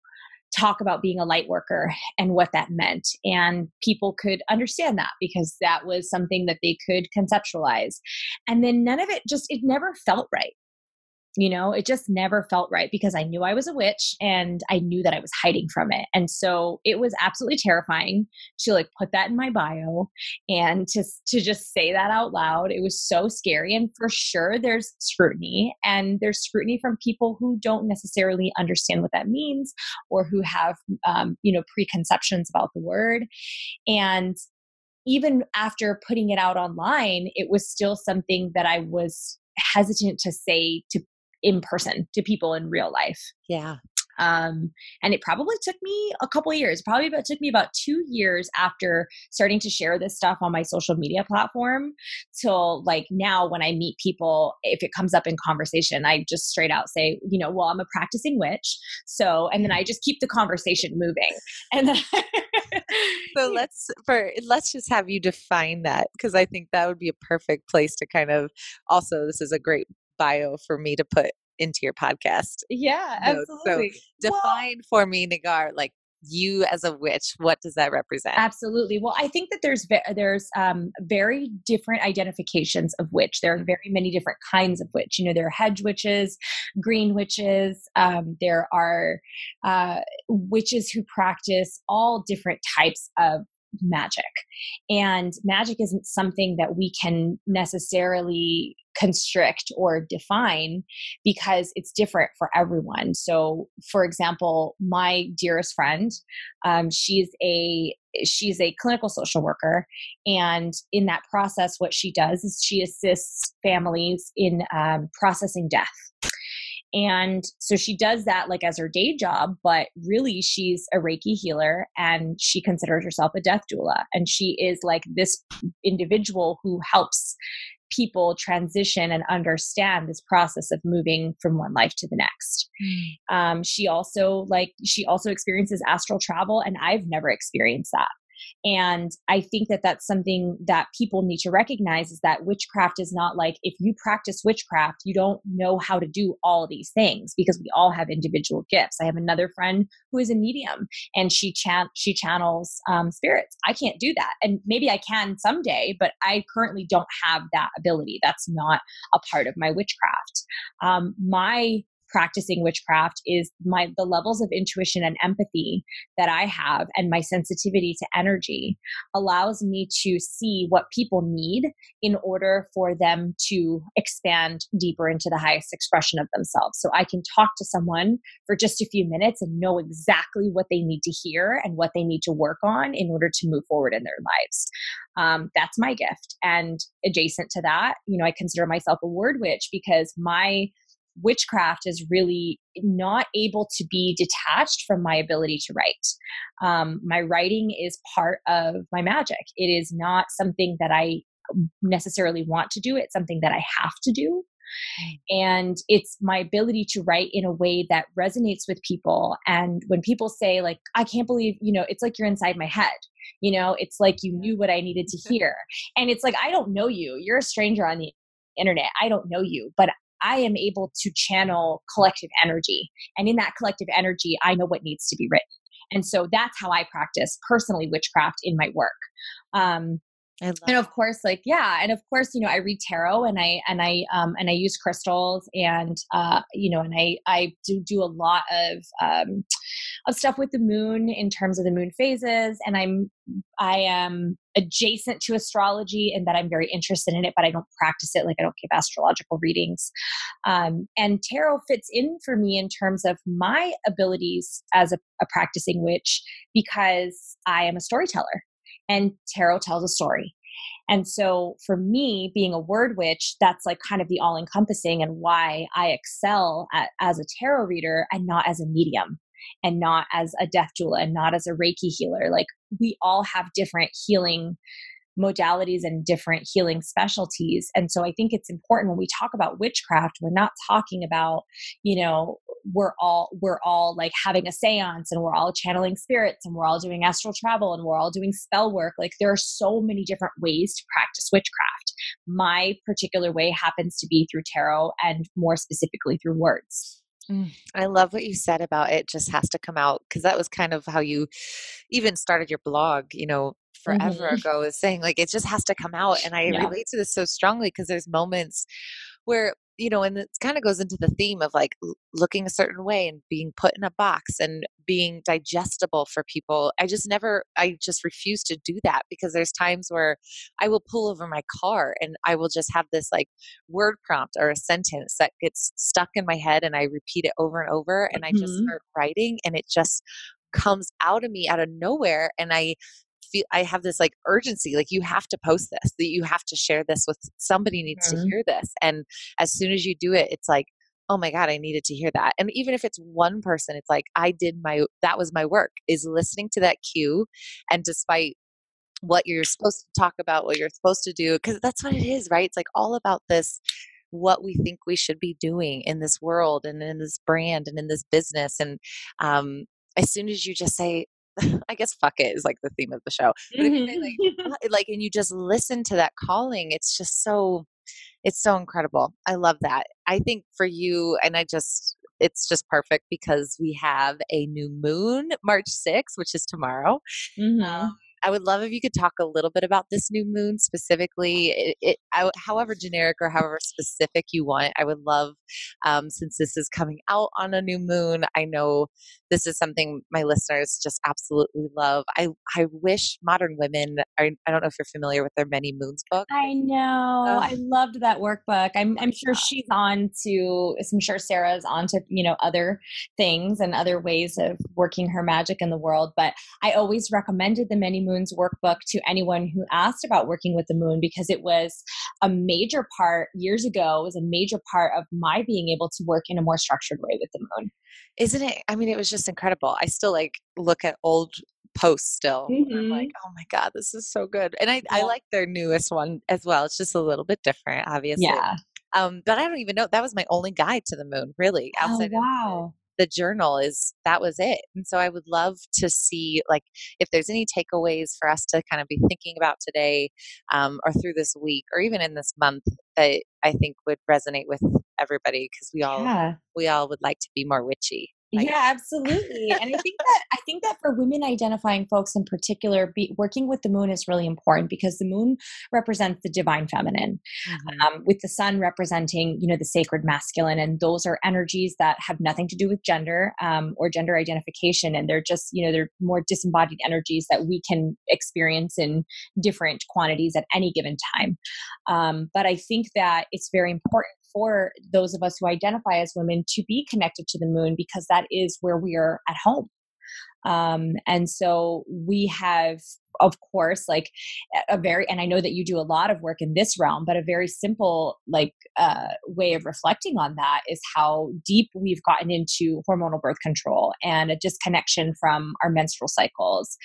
talk about being a light worker and what that meant. And people could understand that because that was something that they could conceptualize. And then none of it just, it never felt right you know it just never felt right because i knew i was a witch and i knew that i was hiding from it. And so it was absolutely terrifying to like put that in my bio and to to just say that out loud. It was so scary and for sure there's scrutiny and there's scrutiny from people who don't necessarily understand what that means or who have um, you know preconceptions about the word. And even after putting it out online it was still something that i was hesitant to say to in person to people in real life. Yeah. Um, and it probably took me a couple years. Probably about took me about two years after starting to share this stuff on my social media platform till like now when I meet people, if it comes up in conversation, I just straight out say, you know, well, I'm a practicing witch. So, and then I just keep the conversation moving. And then so let's for let's just have you define that because I think that would be a perfect place to kind of also this is a great bio for me to put into your podcast. Yeah, absolutely. So define well, for me, Nagar, like you as a witch what does that represent absolutely well i think that there's there's um, very different identifications of witch there are very many different kinds of witch you know there are hedge witches green witches um, there are uh, witches who practice all different types of magic. And magic isn't something that we can necessarily constrict or define because it's different for everyone. So, for example, my dearest friend, um, she's a she's a clinical social worker, and in that process, what she does is she assists families in um, processing death. And so she does that like as her day job, but really she's a Reiki healer and she considers herself a death doula. And she is like this individual who helps people transition and understand this process of moving from one life to the next. Mm. Um, she also like she also experiences astral travel, and I've never experienced that. And I think that that's something that people need to recognize is that witchcraft is not like if you practice witchcraft, you don't know how to do all these things because we all have individual gifts. I have another friend who is a medium and she chan- she channels um, spirits. I can't do that, and maybe I can someday, but I currently don't have that ability. That's not a part of my witchcraft. Um, my practicing witchcraft is my the levels of intuition and empathy that I have and my sensitivity to energy allows me to see what people need in order for them to expand deeper into the highest expression of themselves. So I can talk to someone for just a few minutes and know exactly what they need to hear and what they need to work on in order to move forward in their lives. Um, that's my gift. And adjacent to that, you know, I consider myself a word witch because my witchcraft is really not able to be detached from my ability to write. Um, my writing is part of my magic. It is not something that I necessarily want to do, it's something that I have to do. And it's my ability to write in a way that resonates with people. And when people say, like, I can't believe, you know, it's like you're inside my head. You know, it's like you knew what I needed to hear. And it's like, I don't know you. You're a stranger on the internet. I don't know you, but I am able to channel collective energy. And in that collective energy, I know what needs to be written. And so that's how I practice personally witchcraft in my work. Um, and of course like yeah and of course you know i read tarot and i and i um and i use crystals and uh you know and i i do do a lot of um of stuff with the moon in terms of the moon phases. And i'm i am adjacent to astrology and that i'm very interested in it but i don't practice it. Like i don't give astrological readings. Um, and tarot fits in for me in terms of my abilities as a, a practicing witch because i am a storyteller and tarot tells a story. And so for me, being a word witch, that's like kind of the all encompassing and why I excel at, as a tarot reader and not as a medium and not as a death doula and not as a Reiki healer. Like we all have different healing modalities and different healing specialties. And so I think it's important when we talk about witchcraft, we're not talking about, you know, we're all we're all like having a séance and we're all channeling spirits and we're all doing astral travel and we're all doing spell work. Like there are so many different ways to practice witchcraft. My particular way happens to be through tarot and more specifically through words. Mm, I love what you said about it just has to come out because that was kind of how you even started your blog, you know, forever mm-hmm. ago is saying like it just has to come out and i yeah. relate to this so strongly because there's moments where you know and it kind of goes into the theme of like looking a certain way and being put in a box and being digestible for people i just never i just refuse to do that because there's times where i will pull over my car and i will just have this like word prompt or a sentence that gets stuck in my head and i repeat it over and over and i just mm-hmm. start writing and it just comes out of me out of nowhere and i feel I have this like urgency, like you have to post this, that you have to share this with somebody needs mm-hmm. to hear this. And as soon as you do it, it's like, oh my God, I needed to hear that. And even if it's one person, it's like, I did my, that was my work, is listening to that cue. And despite what you're supposed to talk about, what you're supposed to do, because that's what it is, right? It's like all about this what we think we should be doing in this world and in this brand and in this business. And um, as soon as you just say, I guess fuck it is like the theme of the show. But mm-hmm. like, like, and you just listen to that calling, it's just so, it's so incredible. I love that. I think for you, and I just, it's just perfect because we have a new moon March 6th, which is tomorrow. Mm-hmm. Um, I would love if you could talk a little bit about this new moon specifically. It, it I, however generic or however specific you want. I would love, um, since this is coming out on a new moon. I know this is something my listeners just absolutely love. I I wish modern women. I, I don't know if you're familiar with their Many Moons book. I know. Oh. I loved that workbook. I'm I'm sure she's on to. I'm sure Sarah's on to you know other things and other ways of working her magic in the world. But I always recommended the Many Moons workbook to anyone who asked about working with the moon because it was a major part years ago. It was a major part of my being able to work in a more structured way with the moon. Isn't it? I mean, it was just incredible. I still like look at old posts still. Mm-hmm. I'm like, oh my God, this is so good. And I, yeah. I like their newest one as well. It's just a little bit different, obviously. Yeah. Um, but I don't even know. That was my only guide to the moon, really. Oh, outside oh, wow. The journal is that was it. And so I would love to see like if there's any takeaways for us to kind of be thinking about today um, or through this week or even in this month that I think would resonate with everybody because we all yeah. we all would like to be more witchy. Like, yeah, absolutely. and I think that I think that for women identifying folks in particular, be, working with the moon is really important because the moon represents the divine feminine, mm-hmm. um, with the sun representing you know the sacred masculine, and those are energies that have nothing to do with gender um, or gender identification, and they're just you know they're more disembodied energies that we can experience in different quantities at any given time. Um, but I think that it's very important for those of us who identify as women to be connected to the moon because that is where we are at home. Um, and so we have, of course, like a very, and I know that you do a lot of work in this realm, but a very simple, like, uh, way of reflecting on that is how deep we've gotten into hormonal birth control and a disconnection from our menstrual cycles.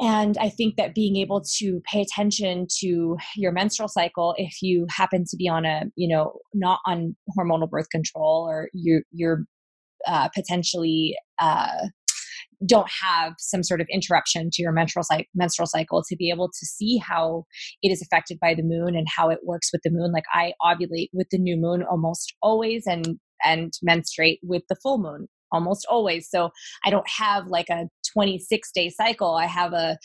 And I think that being able to pay attention to your menstrual cycle, if you happen to be on a, you know, not on hormonal birth control or you're, you're uh, potentially uh, don't have some sort of interruption to your menstrual, cy- menstrual cycle to be able to see how it is affected by the moon and how it works with the moon. Like I ovulate with the new moon almost always and and menstruate with the full moon almost always. So I don't have like a 26 day cycle. I have a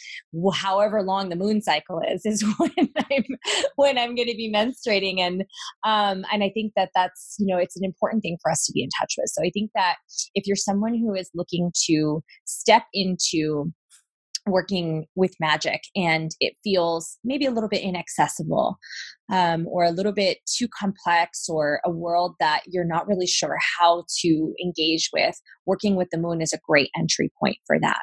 however long the moon cycle is is when I'm when I'm going to be menstruating and um and I think that that's you know it's an important thing for us to be in touch with. So I think that if you're someone who is looking to step into working with magic and it feels maybe a little bit inaccessible um, or a little bit too complex or a world that you're not really sure how to engage with. Working with the moon is a great entry point for that.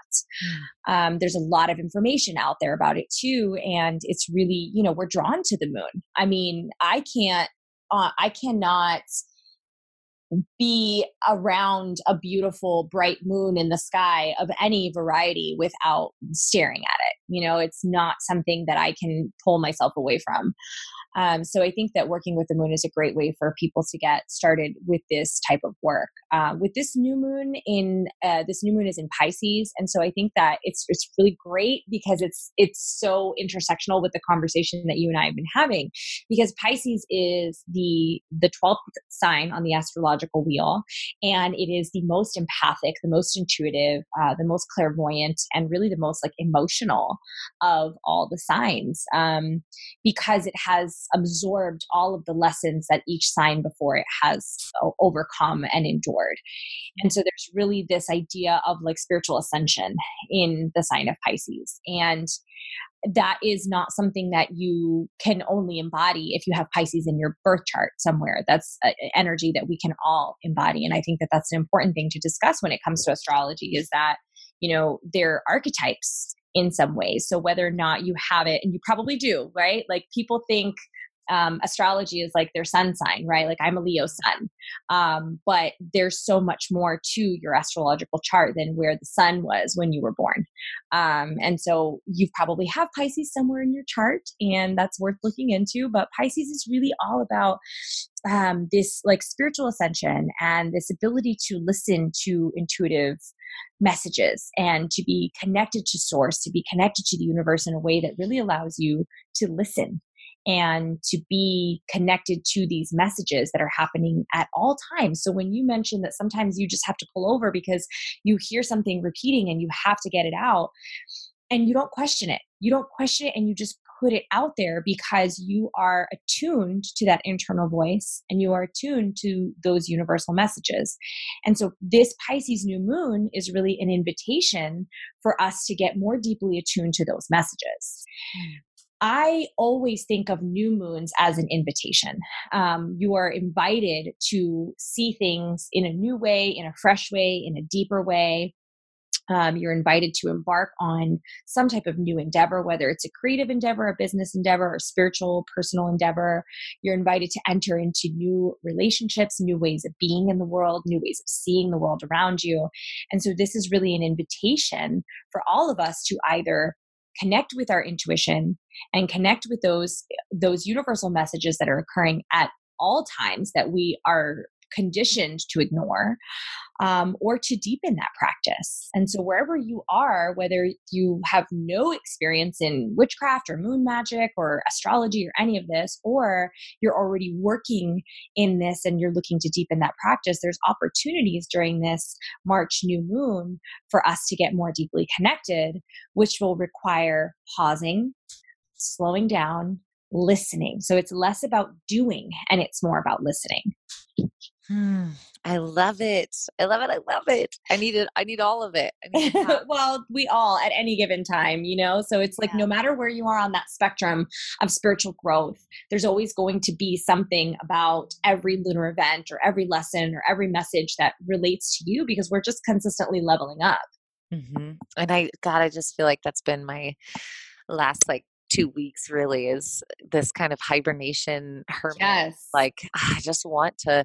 Mm. um, there's a lot of information out there about it too and it's really you know we're drawn to the moon. I mean i can't uh, i cannot be around a beautiful bright moon in the sky of any variety without staring at it. You know, it's not something that I can pull myself away from. Um, so I think that working with the moon is a great way for people to get started with this type of work. Uh, with this new moon in uh, this new moon is in Pisces, and so I think that it's it's really great because it's it's so intersectional with the conversation that you and I have been having. Because Pisces is the the twelfth sign on the astrological wheel, and it is the most empathic, the most intuitive, uh, the most clairvoyant, and really the most like emotional of all the signs, um, because it has absorbed all of the lessons that each sign before it has uh, overcome and endured. And so there's really this idea of like spiritual ascension in the sign of Pisces. And that is not something that you can only embody if you have Pisces in your birth chart somewhere. That's energy that we can all embody. And I think that that's an important thing to discuss when it comes to astrology is that, you know, they're archetypes in some ways. So whether or not you have it, and you probably do, right? Like people think um, astrology is like their sun sign, right? Like I'm a Leo sun. Um, but there's so much more to your astrological chart than where the sun was when you were born. Um, and so you probably have Pisces somewhere in your chart, and that's worth looking into. But Pisces is really all about um, this like spiritual ascension and this ability to listen to intuitive messages and to be connected to source, to be connected to the universe in a way that really allows you to listen and to be connected to these messages that are happening at all times. So when you mention that sometimes you just have to pull over because you hear something repeating and you have to get it out and you don't question it. You don't question it and you just put it out there because you are attuned to that internal voice and you are attuned to those universal messages. And so this Pisces new moon is really an invitation for us to get more deeply attuned to those messages. Mm. I always think of new moons as an invitation. Um, you are invited to see things in a new way, in a fresh way, in a deeper way. Um, you're invited to embark on some type of new endeavor, whether it's a creative endeavor, a business endeavor, or spiritual, personal endeavor. You're invited to enter into new relationships, new ways of being in the world, new ways of seeing the world around you. And so, this is really an invitation for all of us to either connect with our intuition and connect with those those universal messages that are occurring at all times that we are conditioned to ignore um, or to deepen that practice. And so, wherever you are, whether you have no experience in witchcraft or moon magic or astrology or any of this, or you're already working in this and you're looking to deepen that practice, there's opportunities during this March new moon for us to get more deeply connected, which will require pausing, slowing down, listening. So, it's less about doing and it's more about listening. Hmm. I love it. I love it. I love it. I need it. I need all of it. well, we all at any given time, you know? So it's like yeah. no matter where you are on that spectrum of spiritual growth, there's always going to be something about every lunar event or every lesson or every message that relates to you because we're just consistently leveling up. Mm-hmm. And I, God, I just feel like that's been my last like two weeks really is this kind of hibernation hermit. Yes. Like ah, I just want to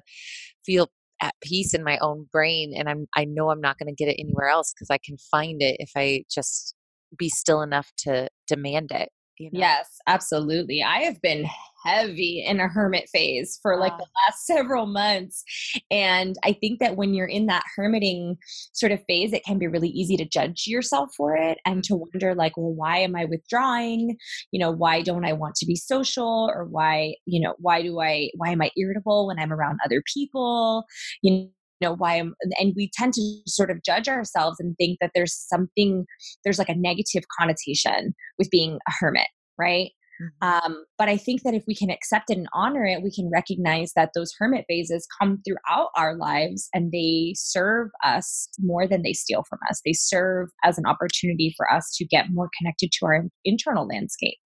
feel at peace in my own brain and I'm I know I'm not going to get it anywhere else because I can find it if I just be still enough to demand it. You know? Yes, absolutely. I have been heavy in a hermit phase for like the last several months. And I think that when you're in that hermiting sort of phase, it can be really easy to judge yourself for it and to mm-hmm. wonder, like, well, why am I withdrawing? You know, why don't I want to be social? Or why, you know, why do I, why am I irritable when I'm around other people? You know why am and we tend to sort of judge ourselves and think that there's something there's like a negative connotation with being a hermit right Mm-hmm. Um, but I think that if we can accept it and honor it, we can recognize that those hermit phases come throughout our lives and they serve us more than they steal from us. They serve as an opportunity for us to get more connected to our internal landscape.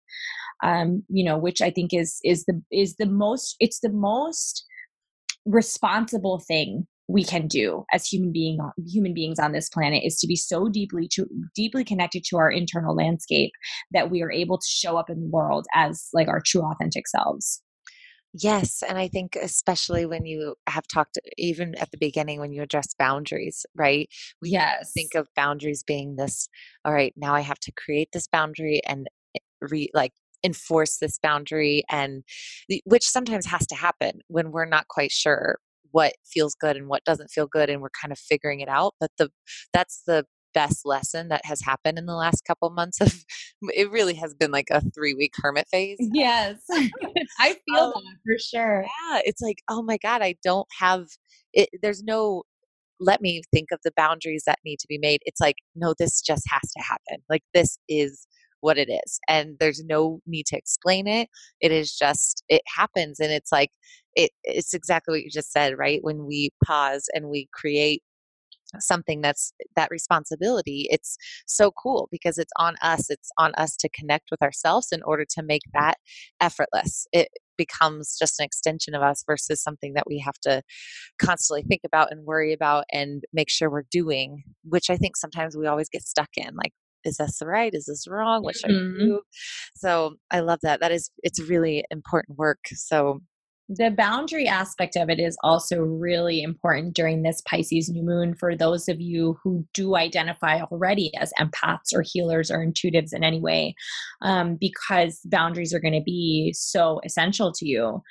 Um, you know, which I think is is the is the most it's the most responsible thing we can do as human being human beings on this planet is to be so deeply to deeply connected to our internal landscape that we are able to show up in the world as like our true authentic selves Yes. And I think, especially when you have talked, even at the beginning, when you address boundaries, right? We yes. think of boundaries being this, all right, now I have to create this boundary and re, like enforce this boundary and which sometimes has to happen when we're not quite sure what feels good and what doesn't feel good and we're kind of figuring it out but the that's the best lesson that has happened in the last couple months of it really has been like a three week hermit phase. Yes. I feel um, that for sure. yeah it's like oh my god i don't have it there's no let me think of the boundaries that need to be made. It's like no this just has to happen. Like this is what it is and there's no need to explain it. It is just it happens and it's like it, it's exactly what you just said right? When we pause and we create something that's that responsibility it's so cool because it's on us it's on us to connect with ourselves in order to make that effortless. It becomes just an extension of us versus something that we have to constantly think about and worry about and make sure we're doing which i think sometimes we always get stuck in like is this right? Is this wrong? What should mm-hmm. I do? So I love that. That is, it's really important work. So the boundary aspect of it is also really important during this Pisces new moon for those of you who do identify already as empaths or healers or intuitives in any way, um, because boundaries are going to be so essential to you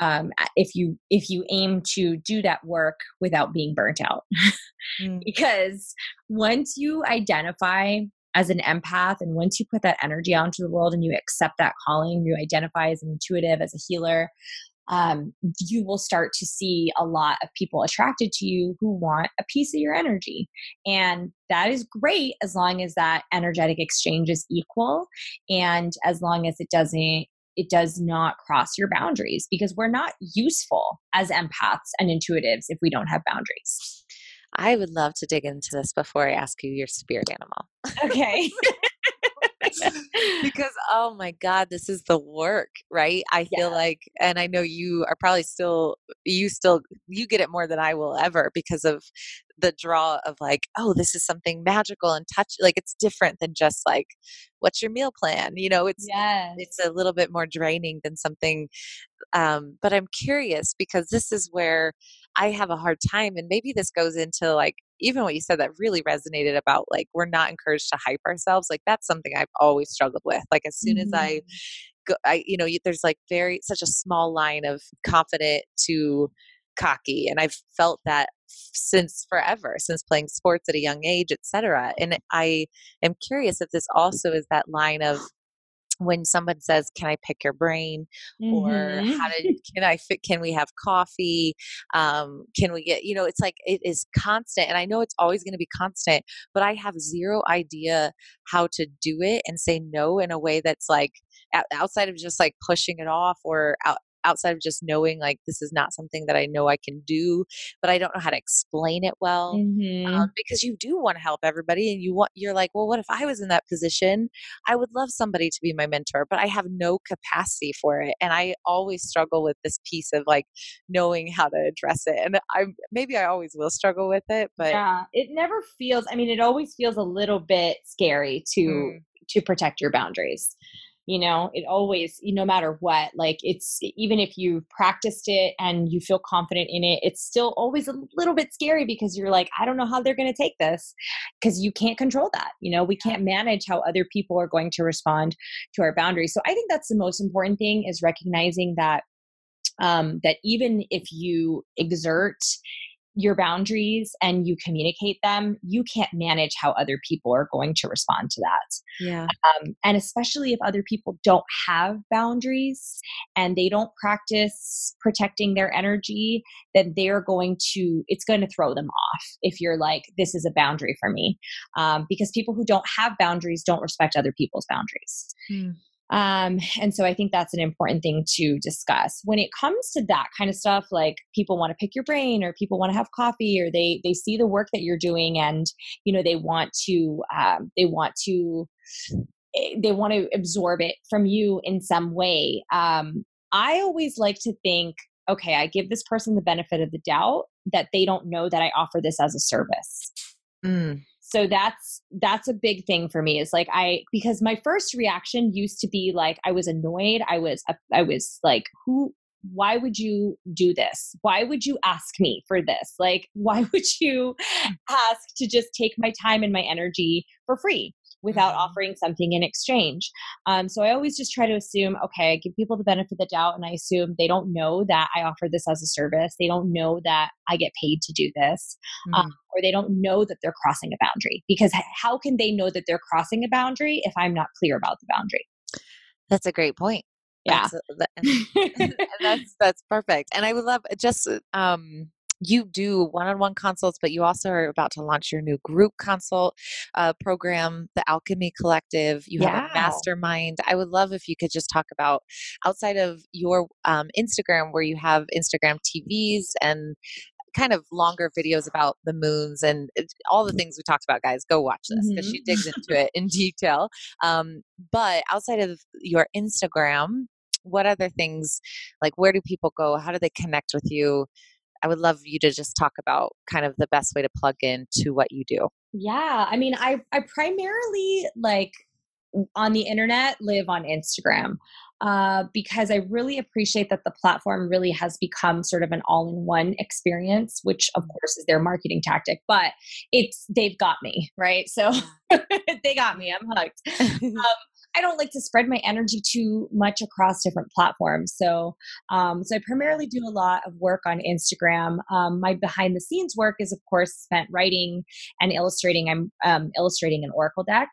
um, if you if you aim to do that work without being burnt out. mm. Because once you identify as an empath and once you put that energy out into the world and you accept that calling you identify as an intuitive as a healer um, you will start to see a lot of people attracted to you who want a piece of your energy. And that is great as long as that energetic exchange is equal and as long as it doesn't it does not cross your boundaries because we're not useful as empaths and intuitives if we don't have boundaries. I would love to dig into this before I ask you your spirit animal. Okay. because oh my god this is the work right i feel yeah. like and i know you are probably still you still you get it more than i will ever because of the draw of like oh this is something magical and touch like it's different than just like what's your meal plan you know it's yes. it's a little bit more draining than something um but i'm curious because this is where i have a hard time and maybe this goes into like even what you said that really resonated about like we're not encouraged to hype ourselves like that's something i've always struggled with like as soon mm-hmm. as i go i you know there's like very such a small line of confident to cocky and i've felt that since forever since playing sports at a young age etc and i am curious if this also is that line of when someone says can i pick your brain mm-hmm. or how did can i fit can we have coffee um, can we get you know it's like it is constant and i know it's always going to be constant but i have zero idea how to do it and say no in a way that's like outside of just like pushing it off or out, outside of just knowing like this is not something that I know I can do, but I don't know how to explain it well mm-hmm. um, because you do want to help everybody and you want you're like, well, what if I was in that position? I would love somebody to be my mentor, but I have no capacity for it, and I always struggle with this piece of like knowing how to address it, and I maybe I always will struggle with it, but yeah, it never feels. I mean, it always feels a little bit scary to. Mm. To protect your boundaries you know it always no matter what like it's even if you've practiced it and you feel confident in it it's still always a little bit scary because you're like i don't know how they're going to take this because you can't control that you know? We can't manage how other people are going to respond to our boundaries. So i think that's the most important thing is recognizing that um, that even if you exert your boundaries and you communicate them, you can't manage how other people are going to respond to that. Yeah. Um, and especially if other people don't have boundaries and they don't practice protecting their energy, then they're going to, it's going to throw them off if you're like, this is a boundary for me. Um, because people who don't have boundaries don't respect other people's boundaries. Mm. Um, and so I think that's an important thing to discuss. When it comes to that kind of stuff, like people want to pick your brain or people want to have coffee or they they see the work that you're doing and you know they want to um, they want to eh, they want to absorb it from you in some way. Um, I always like to think, okay, I give this person the benefit of the doubt that they don't know that I offer this as a service. Mm so that's that's a big thing for me is like i because my first reaction used to be like i was annoyed. I was uh, i was like who why would you do this? Why would you ask me for this? Like why would you ask to just take my time and my energy for free without mm-hmm. offering something in exchange. Um, so I always just try to assume, okay, I give people the benefit of the doubt, and I assume they don't know that I offer this as a service. They don't know that I get paid to do this, um, mm-hmm. um, or they don't know that they're crossing a boundary. Because how can they know that they're crossing a boundary if I'm not clear about the boundary? That's a great point. Yeah, that's, that's that's perfect. And I would love just um you do one-on-one consults but you also are about to launch your new group consult uh, program the alchemy collective. You yeah. have a mastermind. I would love if you could just talk about outside of your um, instagram where you have instagram tvs and kind of longer videos about the moons and all the things we talked about guys. Go watch this because mm-hmm. she digs into it in detail. Um, but outside of your instagram what other things like where do people go? How do they connect with you I would love you to just talk about kind of the best way to plug in to what you do. Yeah, I mean, I I primarily like on the internet, live on Instagram. Uh, because I really appreciate that the platform really has become sort of an all-in-one experience, which of course is their marketing tactic, but it's they've got me right. So they got me. I'm hooked. Um, I don't like to spread my energy too much across different platforms. So, um, so I primarily do a lot of work on Instagram. Um, my behind the scenes work is, of course, spent writing and illustrating. I'm um, illustrating an Oracle deck.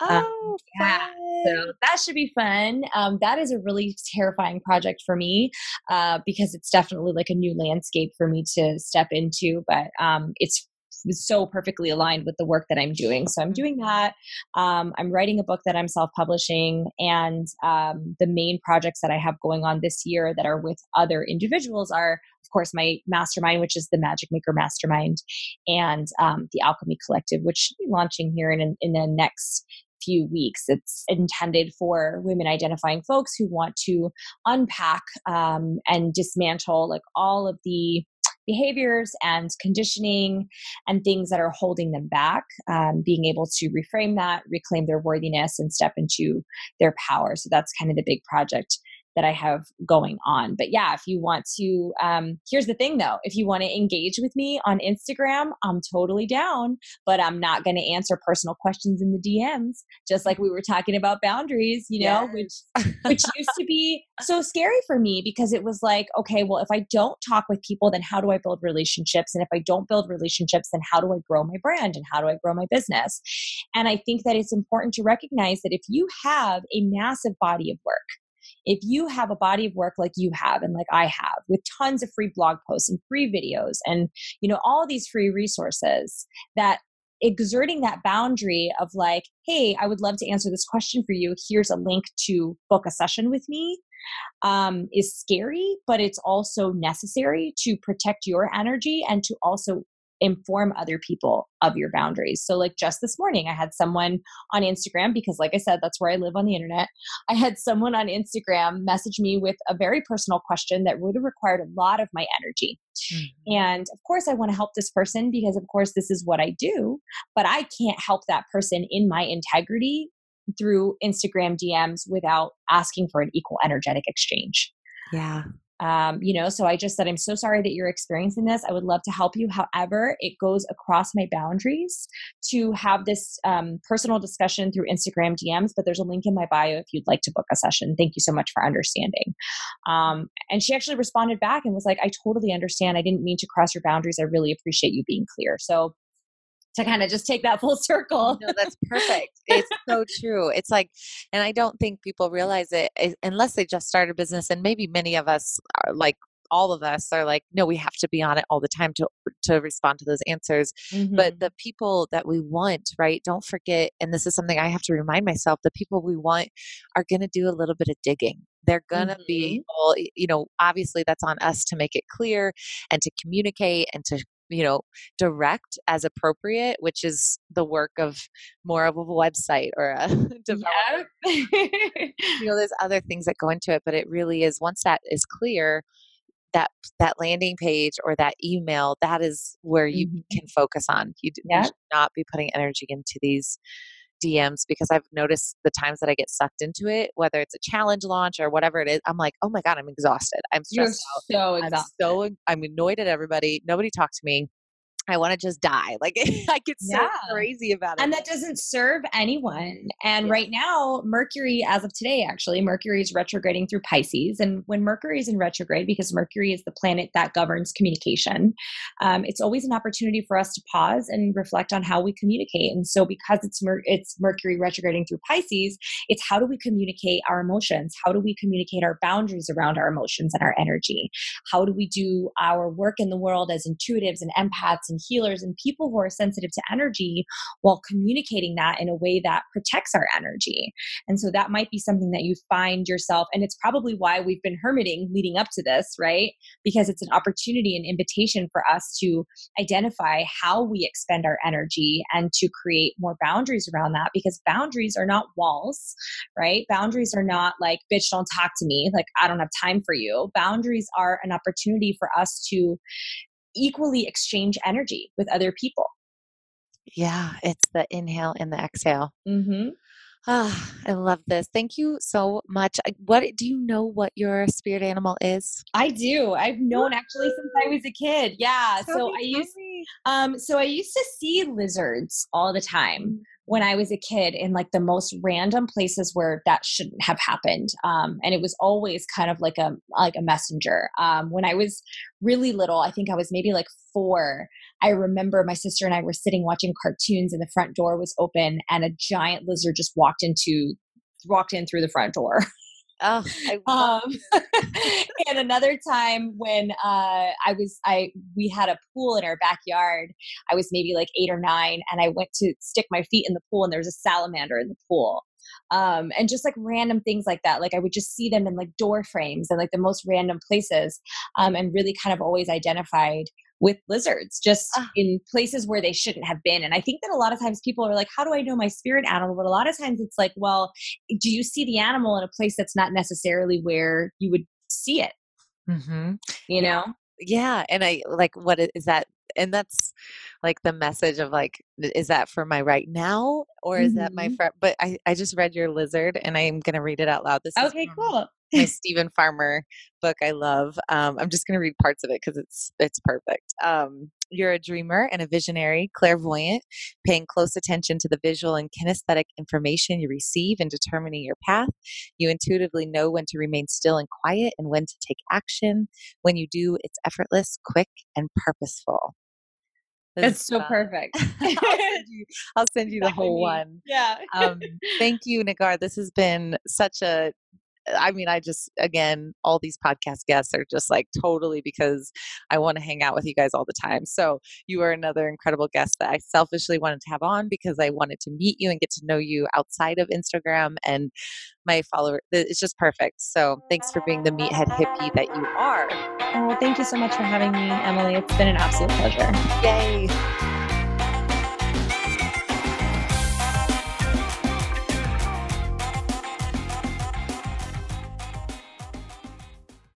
Um, oh, yeah. So that should be fun. Um, that is a really terrifying project for me uh, because it's definitely like a new landscape for me to step into. But um, so perfectly aligned with the work that I'm doing. So I'm doing mm-hmm. that. Um, I'm writing a book that I'm self publishing. And um, the main projects that I have going on this year that are with other individuals are, of course, my mastermind, which is the Magic Maker Mastermind, and um, the Alchemy Collective, which should be launching here in, in the next few weeks. It's intended for women identifying folks who want to unpack um, and dismantle like all of the behaviors and conditioning and things that are holding them back, um, being able to reframe that, reclaim their worthiness, and step into their power. So that's kind of the big project that I have going on. But yeah, if you want to, um, here's the thing though if you want to engage with me on Instagram, I'm totally down, but I'm not going to answer personal questions in the DMs, just like we were talking about boundaries, you know, yes. which, which used to be so scary for me because it was like, okay, well, if I don't talk with people, then how do I build relationships? And if I don't build relationships, then how do I grow my brand and how do I grow my business? And I think that it's important to recognize that if you have a massive body of work, if you have a body of work like you have and like I have with tons of free blog posts and free videos and you know all these free resources that exerting that boundary of like hey i would love to answer this question for you. Here's a link to book a session with me um, is scary but it's also necessary to protect your energy and to also inform other people of your boundaries. So, like just this morning, I had someone on Instagram, because, like I said, that's where I live on the internet. I had someone on Instagram message me with a very personal question that would have required a lot of my energy. Mm-hmm. And of course, I want to help this person because, of course, this is what I do, but I can't help that person in my integrity through Instagram DMs without asking for an equal energetic exchange. Yeah. Um, you know, so I just said, I'm so sorry that you're experiencing this. I would love to help you. However, it goes across my boundaries to have this um, personal discussion through Instagram DMs, but there's a link in my bio if you'd like to book a session. Thank you so much for understanding. Um, and she actually responded back and was like, I totally understand. I didn't mean to cross your boundaries. I really appreciate you being clear. So to kind of just take that full circle. no, that's perfect. It's so true. It's like, and I don't think people realize it unless they just start a business. And maybe many of us are like, all of us are like, no, we have to be on it all the time to to respond to those answers. Mm-hmm. But the people that we want, right? Don't forget, and this is something I have to remind myself: the people we want are going to do a little bit of digging. They're going to mm-hmm. be, you know, obviously that's on us to make it clear and to communicate and to you know direct as appropriate which is the work of more of a website or a developer. You know there's other things that go into it but it really is once that is clear that that landing page or that email that is where you mm-hmm. can focus on. You, you should not be putting energy into these DMs because I've noticed the times that I get sucked into it, whether it's a challenge launch or whatever it is, I'm like, oh my God, I'm exhausted. I'm stressed You're out. So exhausted. I'm so I'm annoyed at everybody. Nobody talked to me. I want to just die. Like I get so yeah. crazy about it. And that doesn't serve anyone. And yeah. right now, Mercury, as of today, actually, Mercury is retrograding through Pisces. And when Mercury is in retrograde, because Mercury is the planet that governs communication, um, it's always an opportunity for us to pause and reflect on how we communicate. And so, because it's Mer- it's Mercury retrograding through Pisces, it's how do we communicate our emotions? How do we communicate our boundaries around our emotions and our energy? How do we do our work in the world as intuitives and empaths and healers and people who are sensitive to energy while communicating that in a way that protects our energy. And so that might be something that you find yourself, and it's probably why we've been hermiting leading up to this, right? Because it's an opportunity, an invitation for us to identify how we expend our energy and to create more boundaries around that because boundaries are not walls, right? Boundaries are not like, bitch, don't talk to me. Like, I don't have time for you. Boundaries are an opportunity for us to equally exchange energy with other people. Yeah, it's the inhale and the exhale. Mm-hmm. Ah, I love this. Thank you so much. What do you know what your spirit animal is? I do. I've known actually since I was a kid. Yeah. So So I used um so I used to see lizards all the time when I was a kid in like the most random places where that shouldn't have happened. Um, and it was always kind of like a like a messenger. Um, when I was really little, I think I was maybe like four. I remember my sister and I were sitting watching cartoons, and the front door was open, and a giant lizard just walked into walked in through the front door. Oh, Um, and another time when uh, I was, I we had a pool in our backyard. I was maybe like eight or nine, and I went to stick my feet in the pool, and there was a salamander in the pool. Um, and just like random things like that. Like I would just see them in like door frames and like the most random places, um, and really kind of always identified with lizards just Ah. in places where they shouldn't have been. And I think that a lot of times people are like, how do I know my spirit animal? But a lot of times it's like, well, do you see the animal in a place that's not necessarily where you would see it Mm-hmm. you know Yeah, and I like what is that? And that's like the message of like, is that for my right now or is that my Mhm. friend? But I I just read your lizard, and I'm gonna read it out loud. This is okay cool my Steven Farmer book I love. Um, I'm just going to read parts of it because it's it's perfect. Um, you're a dreamer and a visionary, clairvoyant, paying close attention to the visual and kinesthetic information you receive in determining your path. You intuitively know when to remain still and quiet and when to take action. When you do, it's effortless, quick, and purposeful. This it's so fun. perfect I'll send you, I'll send you the whole one yeah um, thank you, Nagar. This has been such a. I mean, I just again, all these podcast guests are just like totally because I want to hang out with you guys all the time. So you are another incredible guest that I selfishly wanted to have on because I wanted to meet you and get to know you outside of Instagram and my follower. It's just perfect. So thanks for being the meathead hippie that you are. oh thank you so much for having me emily it's been an absolute pleasure Yay!